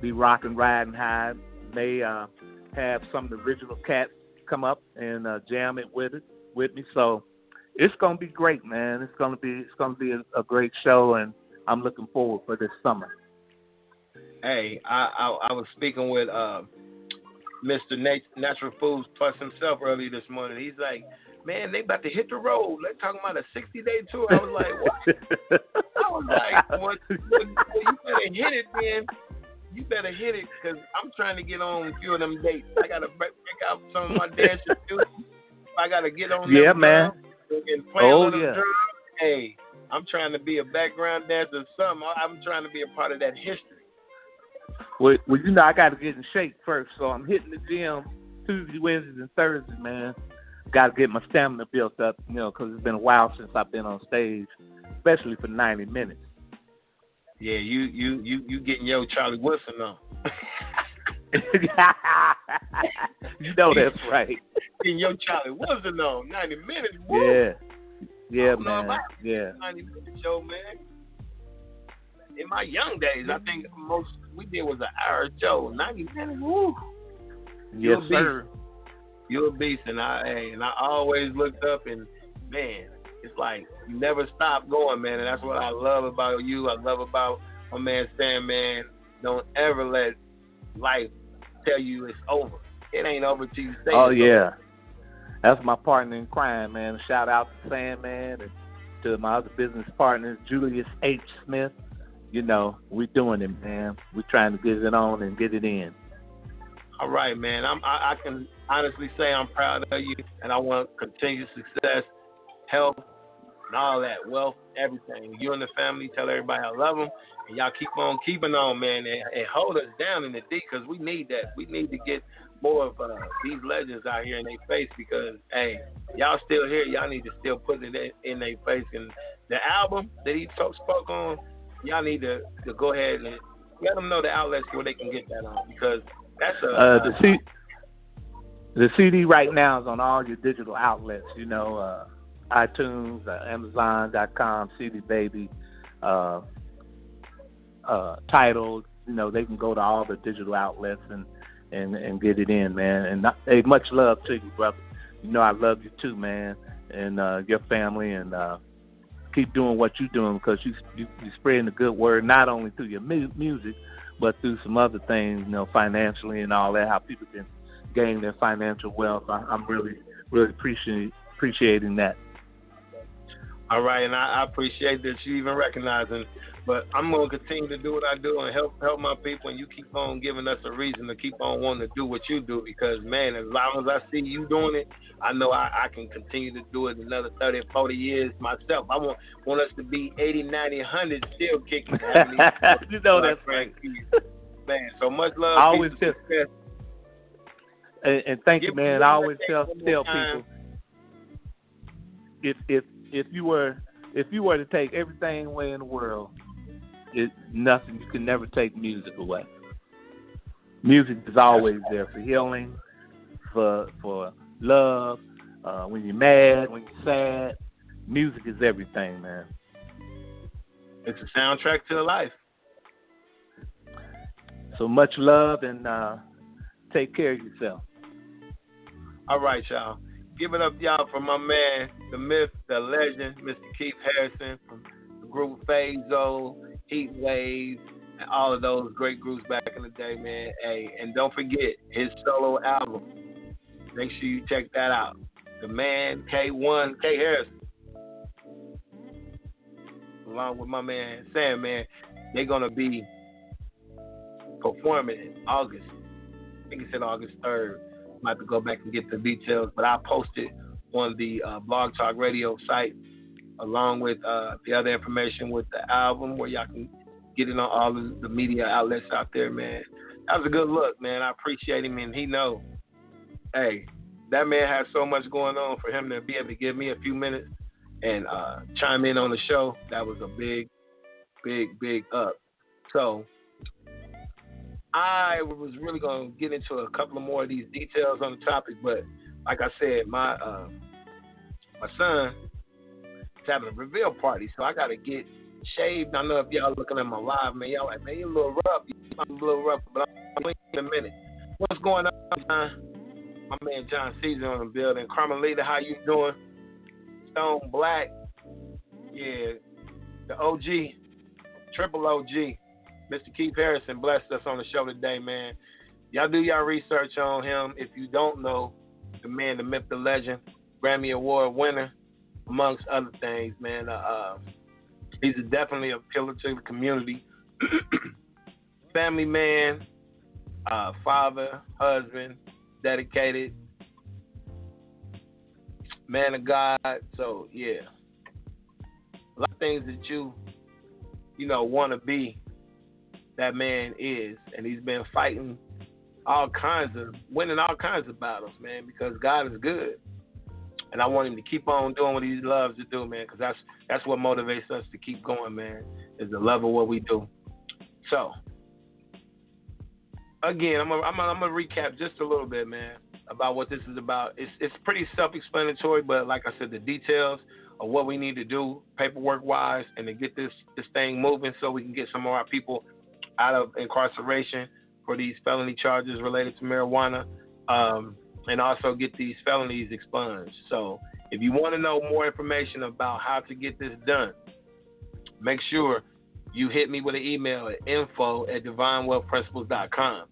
be rocking, riding high. May uh, have some of the original cats come up and uh, jam it with it with me. So it's gonna be great, man. It's gonna be it's gonna be a, a great show, and I'm looking forward for this summer. Hey, I I, I was speaking with uh, Mr. Nat- Natural Foods Plus himself earlier this morning. He's like, man, they about to hit the road. They're talking about a 60 day tour. I was like, what? I was like, what what you better hit it, man. You better hit it because I'm trying to get on a few of them dates. I got to break, out some of my dances too. I got to get on Yeah, man. And play oh, yeah. Hey, I'm trying to be a background dancer something. I'm trying to be a part of that history. Well, well you know, I got to get in shape first, so I'm hitting the gym Tuesday, Wednesdays, and Thursdays, man got to get my stamina built up, you know, because it's been a while since I've been on stage, especially for 90 minutes. Yeah, you you you you getting your Charlie Wilson on. you know that's right. Getting your Charlie Wilson on 90 minutes. Woo. Yeah. Yeah, man. Yeah. 90 minute show, man. In my young days, I think most we did was an hour show. 90 minutes. Woo. Yes, sir you're a beast, and I and I always looked up and man, it's like you never stop going, man, and that's what I love about you. I love about my man Stan, man. Don't ever let life tell you it's over. It ain't over till you say. Oh yeah, over. that's my partner in crime, man. Shout out to Sandman and to my other business partners, Julius H. Smith. You know, we doing it, man. We're trying to get it on and get it in. All right, man. I'm I, I can honestly say I'm proud of you, and I want continued success, health, and all that, wealth, everything. You and the family, tell everybody I love them, and y'all keep on keeping on, man, and, and hold us down in the D because we need that. We need to get more of uh, these legends out here in their face because, hey, y'all still here. Y'all need to still put it in, in their face. And the album that he talk, spoke on, y'all need to, to go ahead and let them know the outlets where they can get that on because that's a. Uh, the C- the CD right now is on all your digital outlets. You know, uh, iTunes, uh, Amazon.com, CD Baby, uh, uh, Tidal. You know, they can go to all the digital outlets and and and get it in, man. And not, hey, much love to you, brother. You know, I love you too, man, and uh, your family, and uh, keep doing what you're doing because you, you you're spreading the good word not only through your mu- music, but through some other things, you know, financially and all that. How people can gain their financial wealth. I, am really, really appreciating appreciating that. All right, and I, I appreciate that you even recognizing. But I'm gonna continue to do what I do and help help my people, and you keep on giving us a reason to keep on wanting to do what you do. Because man, as long as I see you doing it, I know I, I can continue to do it another 30 or 40 years myself. I want want us to be 80, 90, 100 still kicking. you know that's right. Man, so much love. I always tell, and, and thank you, man. I always tell tell people if if if you were if you were to take everything away in the world, it nothing. You can never take music away. Music is always there for healing, for for love. Uh, when you're mad, when you're sad, music is everything, man. It's a soundtrack to life. So much love and uh, take care of yourself. All right, y'all. Give it up, y'all, for my man, the myth, the legend, Mr. Keith Harrison from the group Faze-O, Heat Wave, and all of those great groups back in the day, man. Hey, and don't forget his solo album. Make sure you check that out. The man K1, K Harrison, along with my man Sam, man, they're gonna be performing in August. I think it's said August 3rd might have to go back and get the details, but I'll post it on the uh, Blog Talk Radio site along with uh, the other information with the album where y'all can get it on all of the media outlets out there, man. That was a good look, man. I appreciate him, and he know, hey, that man has so much going on for him to be able to give me a few minutes. and uh, chime in on the show. That was a big, big, big up. So I was really going to get into a couple of more of these details on the topic, but like I said, my uh, my son is having a reveal party, so I got to get shaved. I know if y'all looking at my live, man, y'all like, man, you a little rough, you a little rough, but I'm in a minute. What's going on, John? My man John Caesar on the building. Carmelita, how you doing? Stone Black, yeah, the OG, triple OG. Mr. Keith Harrison blessed us on the show today, man. Y'all do y'all research on him. If you don't know, the man, the myth, the legend, Grammy Award winner, amongst other things, man. Uh, uh, he's definitely a pillar to the community. Family man, uh, father, husband, dedicated, man of God. So yeah, a lot of things that you, you know, want to be that man is, and he's been fighting all kinds of winning all kinds of battles, man, because God is good, and I want him to keep on doing what he loves to do, man, because that's that's what motivates us to keep going, man, is the love of what we do. So, again, I'm gonna, I'm gonna, I'm gonna recap just a little bit, man, about what this is about. It's it's pretty self-explanatory, but like I said, the details of what we need to do paperwork wise and to get this this thing moving so we can get some of our people out of incarceration for these felony charges related to marijuana, um, and also get these felonies expunged. So, if you want to know more information about how to get this done, make sure you hit me with an email at info at divinewealthprinciples.com.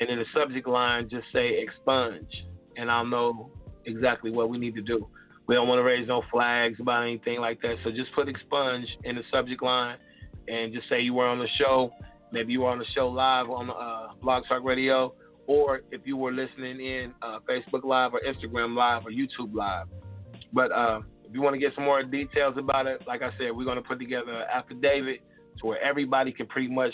And in the subject line, just say expunge, and I'll know exactly what we need to do. We don't want to raise no flags about anything like that. So just put expunge in the subject line and just say you were on the show Maybe you were on the show live on uh, Blog Talk Radio, or if you were listening in uh, Facebook Live or Instagram Live or YouTube Live. But uh, if you want to get some more details about it, like I said, we're going to put together an affidavit to where everybody can pretty much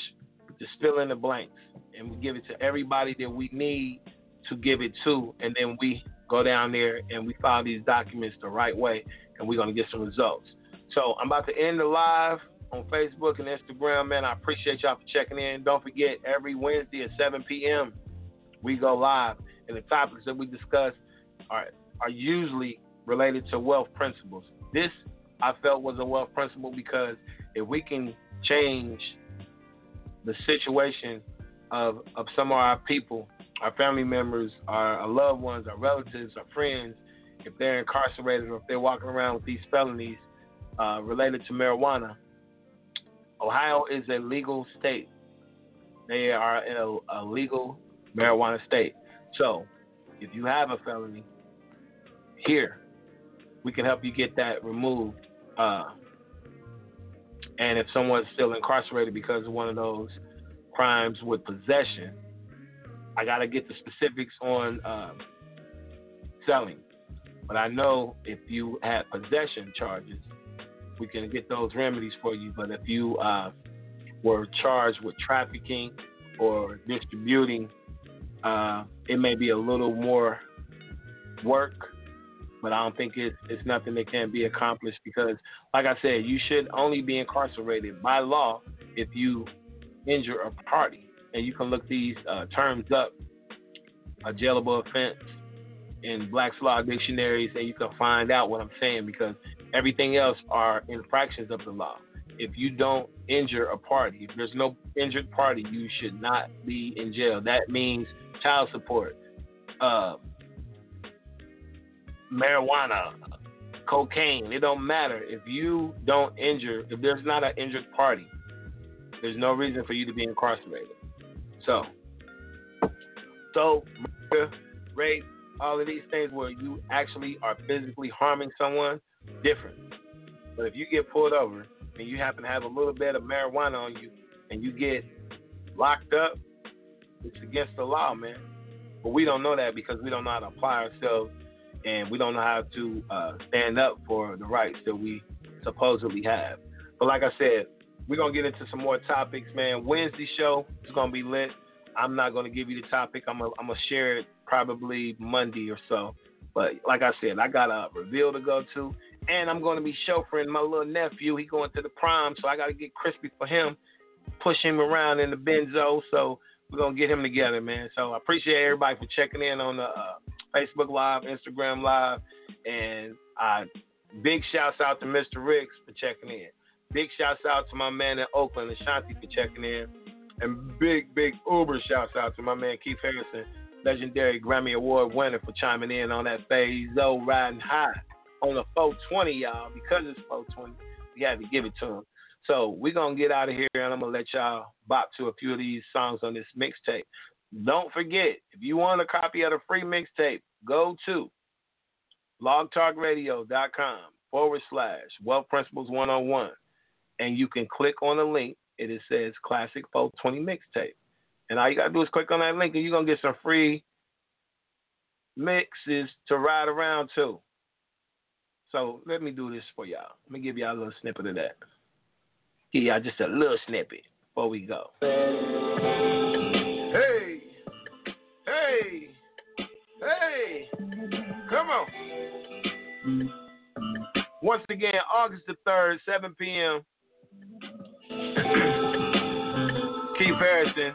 just fill in the blanks, and we give it to everybody that we need to give it to, and then we go down there and we file these documents the right way, and we're going to get some results. So I'm about to end the live on Facebook and Instagram, man. I appreciate y'all for checking in. Don't forget, every Wednesday at 7 p.m., we go live. And the topics that we discuss are, are usually related to wealth principles. This, I felt, was a wealth principle because if we can change the situation of, of some of our people, our family members, our, our loved ones, our relatives, our friends, if they're incarcerated or if they're walking around with these felonies uh, related to marijuana, Ohio is a legal state. They are in a, a legal marijuana state. So, if you have a felony, here we can help you get that removed. Uh, and if someone's still incarcerated because of one of those crimes with possession, I got to get the specifics on uh, selling. But I know if you had possession charges, we can get those remedies for you. But if you uh, were charged with trafficking or distributing, uh, it may be a little more work, but I don't think it's, it's nothing that can be accomplished because, like I said, you should only be incarcerated by law if you injure a party. And you can look these uh, terms up a jailable offense in Black's Law dictionaries, and you can find out what I'm saying because Everything else are infractions of the law. If you don't injure a party, if there's no injured party, you should not be in jail. That means child support, uh, marijuana, cocaine. It don't matter if you don't injure. If there's not an injured party, there's no reason for you to be incarcerated. So, so rape, all of these things where you actually are physically harming someone, different. But if you get pulled over and you happen to have a little bit of marijuana on you and you get locked up, it's against the law, man. But we don't know that because we don't know how to apply ourselves and we don't know how to uh, stand up for the rights that we supposedly have. But like I said, we're gonna get into some more topics, man. Wednesday show is gonna be lit. I'm not gonna give you the topic. I'm gonna, I'm gonna share it probably Monday or so. But like I said, I got a reveal to go to, and I'm going to be chauffeuring my little nephew. He going to the prom, so I got to get crispy for him, push him around in the benzo. So we're gonna get him together, man. So I appreciate everybody for checking in on the uh, Facebook Live, Instagram Live, and uh, big shouts out to Mr. Ricks for checking in. Big shouts out to my man in Oakland, Ashanti, for checking in. And big, big Uber shouts out to my man Keith Harrison, legendary Grammy Award winner, for chiming in on that phase O riding high on the 420, y'all. Because it's 420, we had to give it to them. So we're gonna get out of here and I'm gonna let y'all bop to a few of these songs on this mixtape. Don't forget, if you want a copy of the free mixtape, go to blogtalkradio.com forward slash wealth principles 101 and you can click on the link. It says classic 420 mixtape. And all you gotta do is click on that link and you're gonna get some free mixes to ride around to. So let me do this for y'all. Let me give y'all a little snippet of that. Give y'all just a little snippet before we go. Hey, hey, hey, come on. Once again, August the 3rd, 7 p.m. Keith Harrison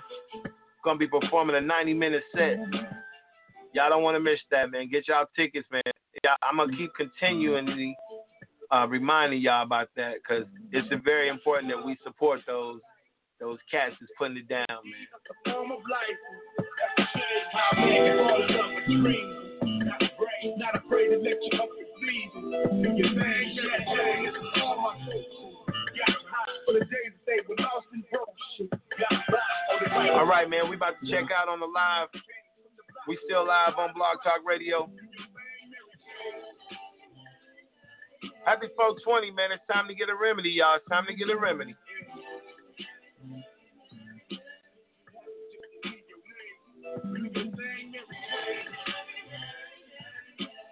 gonna be performing a 90 minute set. Y'all don't want to miss that, man. Get y'all tickets, man. Y'all, I'm gonna keep continuing uh, reminding y'all about that because it's very important that we support those those cats that's putting it down, man. All right, man, we about to check out on the live. We still live on Blog Talk Radio. Happy 420, man. It's time to get a remedy, y'all. It's time to get a remedy.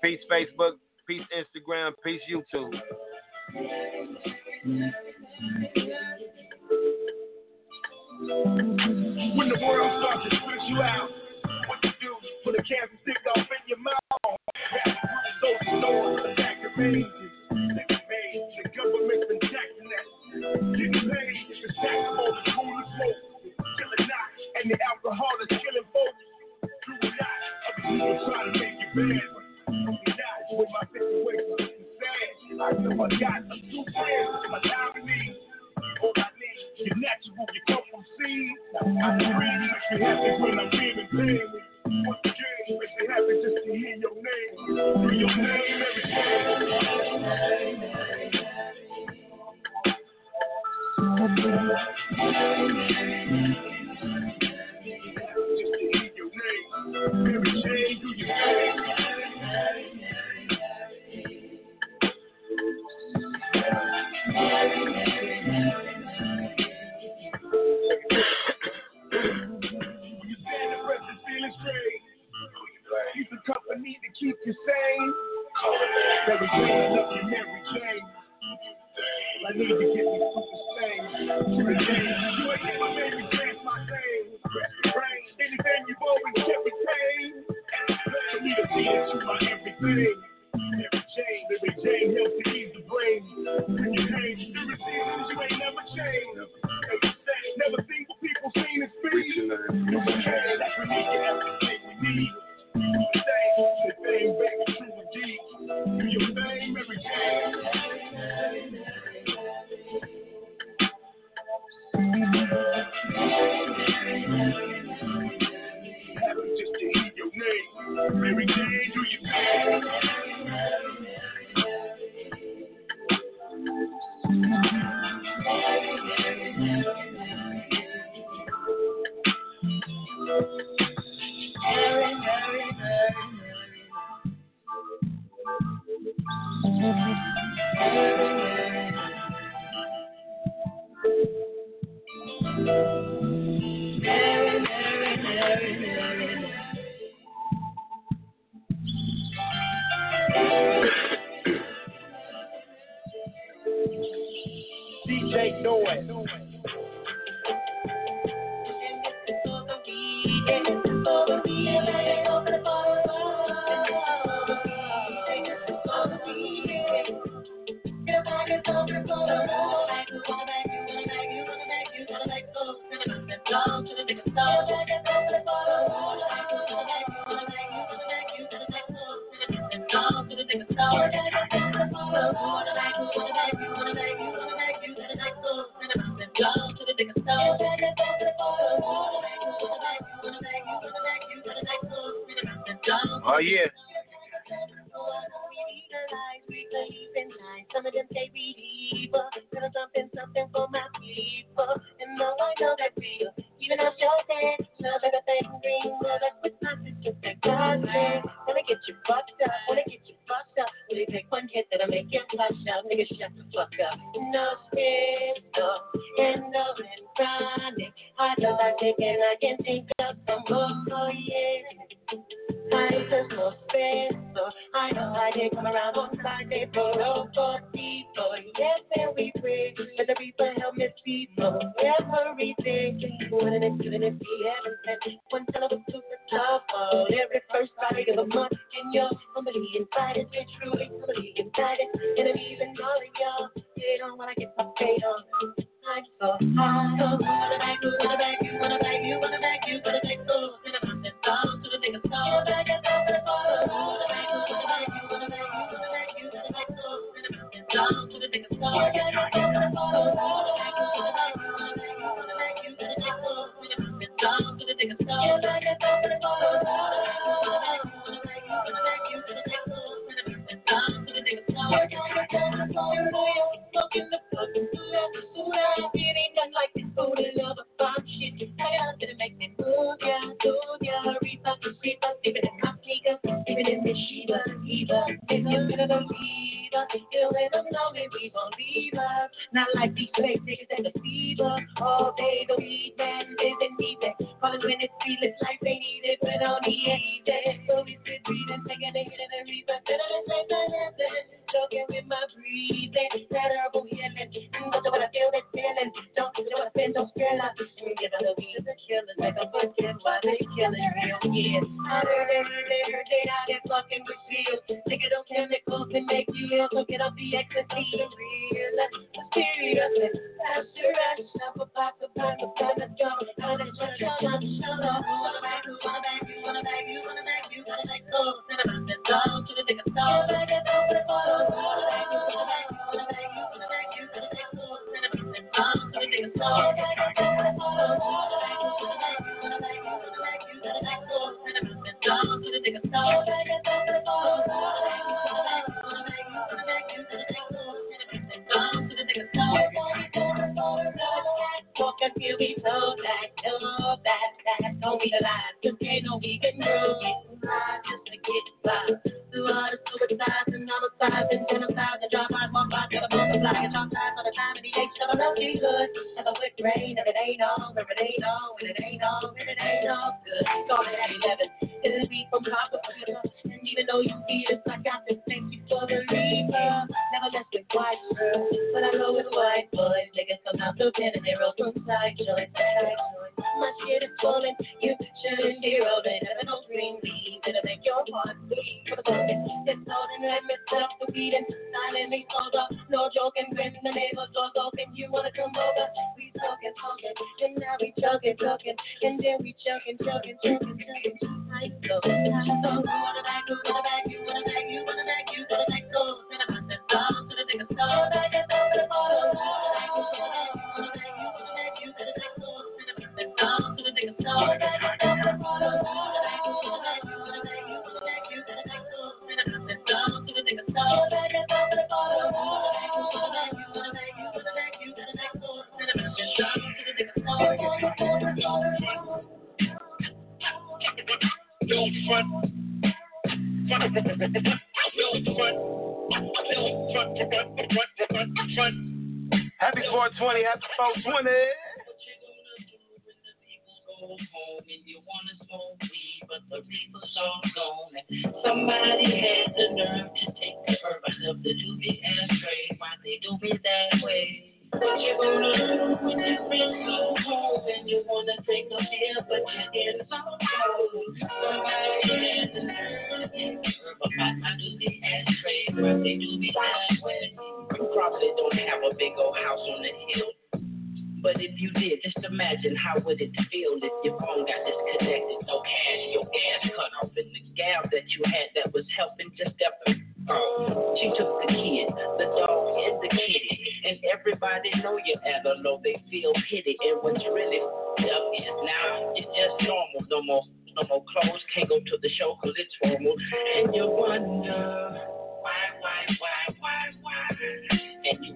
Peace Facebook, peace Instagram, peace YouTube. When the world starts to you out, what you do? Put a cancer stick off in your mouth. Your ranges. Is and the alcohol is killing folks. Do not, to make you. Do not my situation, it's sad. I know I got a few friends, my nominees. All I need, you're natural, you come from seed. I'm me happy when I'm everything.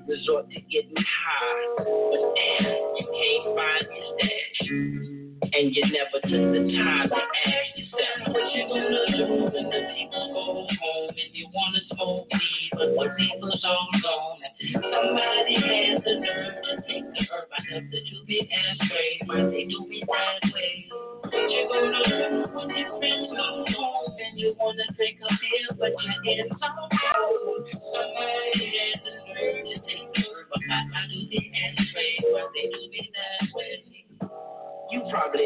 Resort to getting high. But damn, you can't find your stash and you never took the time to ask yourself what you gonna do when the people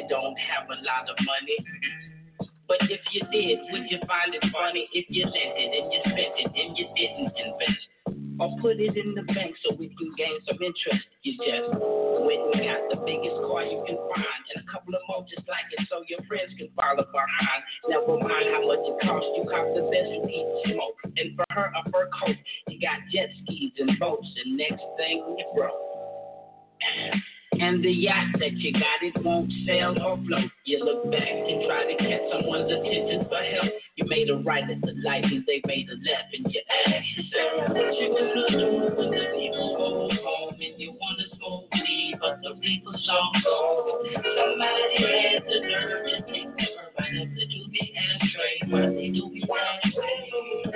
don't have a lot of money. But if you did, would you find it funny if you lent it and you spent it and you didn't invest? Or put it in the bank so we can gain some interest. You just went and got the biggest car you can find and a couple of more just like it so your friends can follow behind. Never mind how much it costs, you cop the best weed smoke. And for her, a fur coat. You got jet skis and boats, and next thing you broke. And the yacht that you got, it won't sail or float. You look back and try to catch someone's attention for help. You made a right at the light and they made a left. And you ask yourself, what you gonna do when the people go home and you wanna smoke weed, but the people's all gone? Somebody has the nerve to take the herb out the doobie ashtray. Why they do me that way?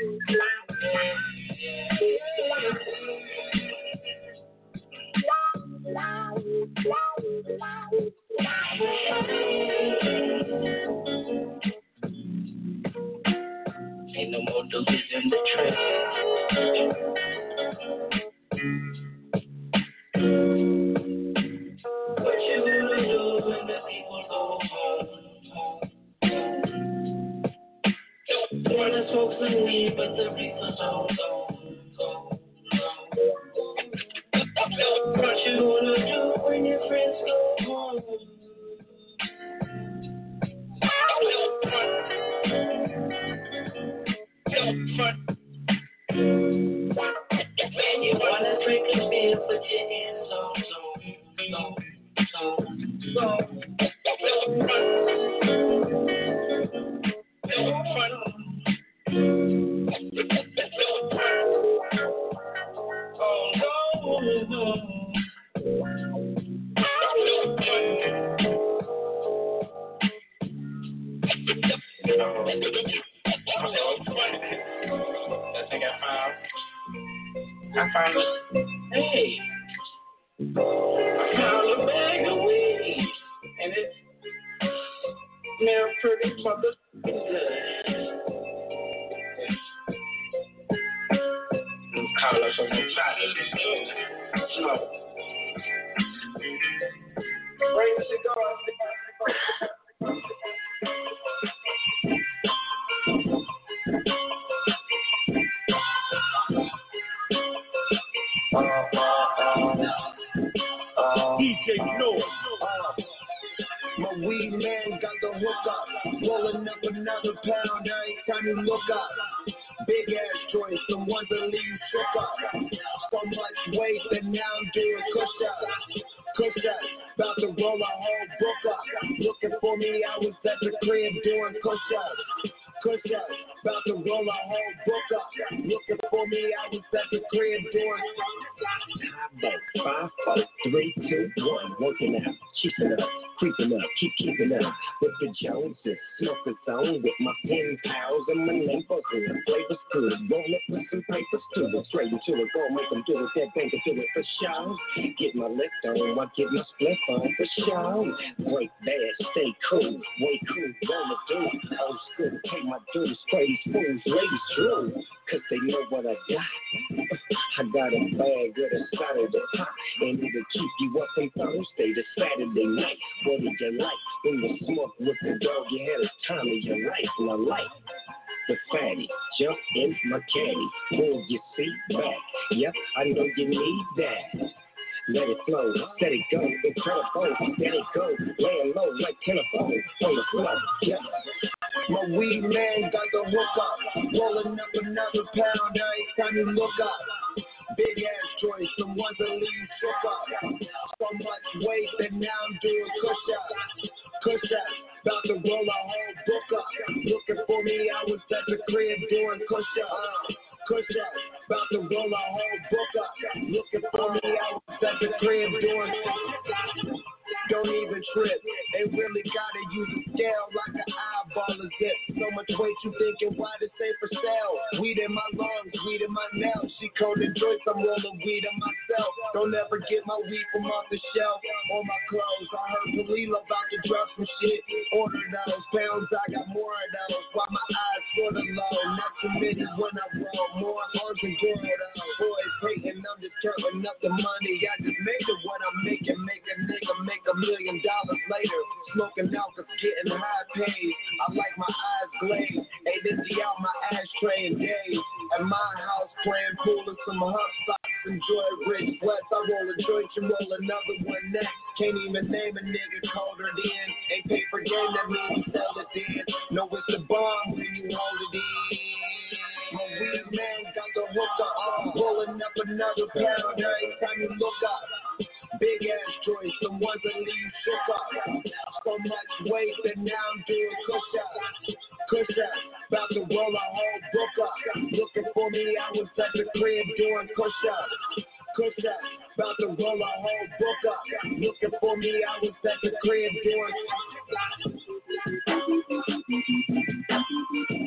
Ain't no more doses in the trail. Call us on the side Smoke. Bring the cigar. DJ Noise. My weed man got the hook up. Rolling up another pound every time you look up. Thank you.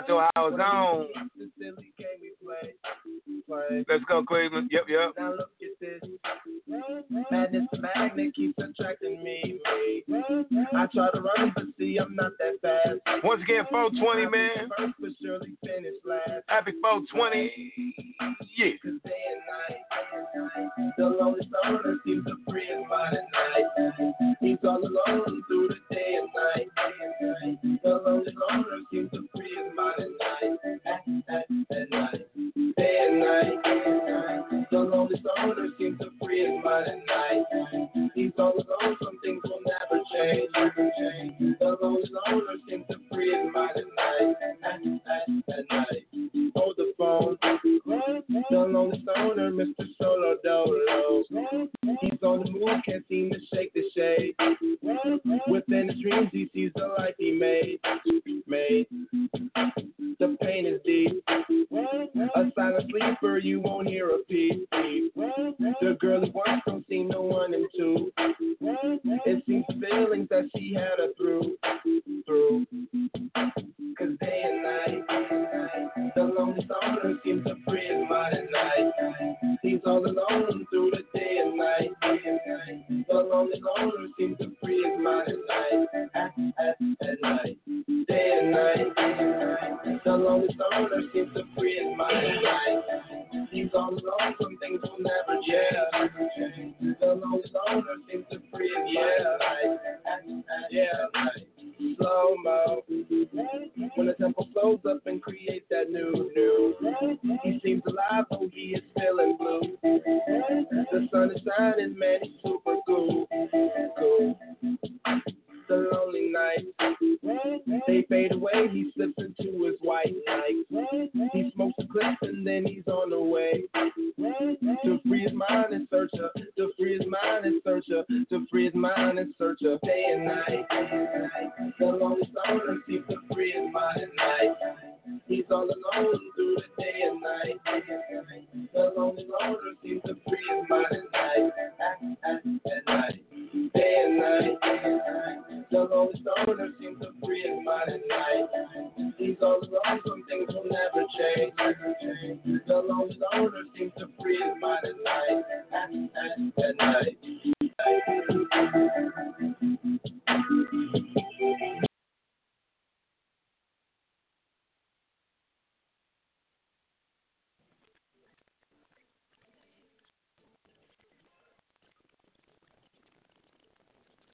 got your hours on. Let's go, Cleveland. Yep, yep. Madness magnet keeps attracting me. I try to run, but see, I'm not that fast. Once again, 420, man. Happy 420. Yeah. The lonely seems to free night. He's all alone is mine at night. He's all alone, some things will never change. The lone loner seems to free his mind at night. At night, at night. Hold the phone. The lone stoner, Mr. Solo Dolo. He's on the move, can't seem to shake the shade. Within his dreams, he sees the life he made. Made. The pain is deep. A silent sleeper, you won't hear a peep. The girl is one from scene, no one in two. It seems feelings that she had her through, through. Cause day and night, the lonely loner seems to free his mind at night. He's all alone through the day and night. The lonely loner seems to free his mind at night. At, at, at night day and night. The lonely loner seems to free his mind. He's all alone, some things will never change. The lonely loner seems to free his mind. Yeah, yeah. Slow mo. When the tempo flows up and creates that new, new. He seems alive, oh, he is feeling blue. The sun is shining, man, he's super cool. Cool. Lonely nights, they fade away. He slips into his white night. He smokes a clip and then he's on the way to free his mind and search her, to free his mind and search her, to free his mind and search her day and night. The lonely stoner seems to free his mind at night. He's all alone through the day and night. The lonely loner seems to free his mind at night, at, at, at night, day and night. The Lone Stoner seems to free his mind at night. He's all wrong, some things will never change. The Lone Stoner seems to free his mind at night. At, at, at night.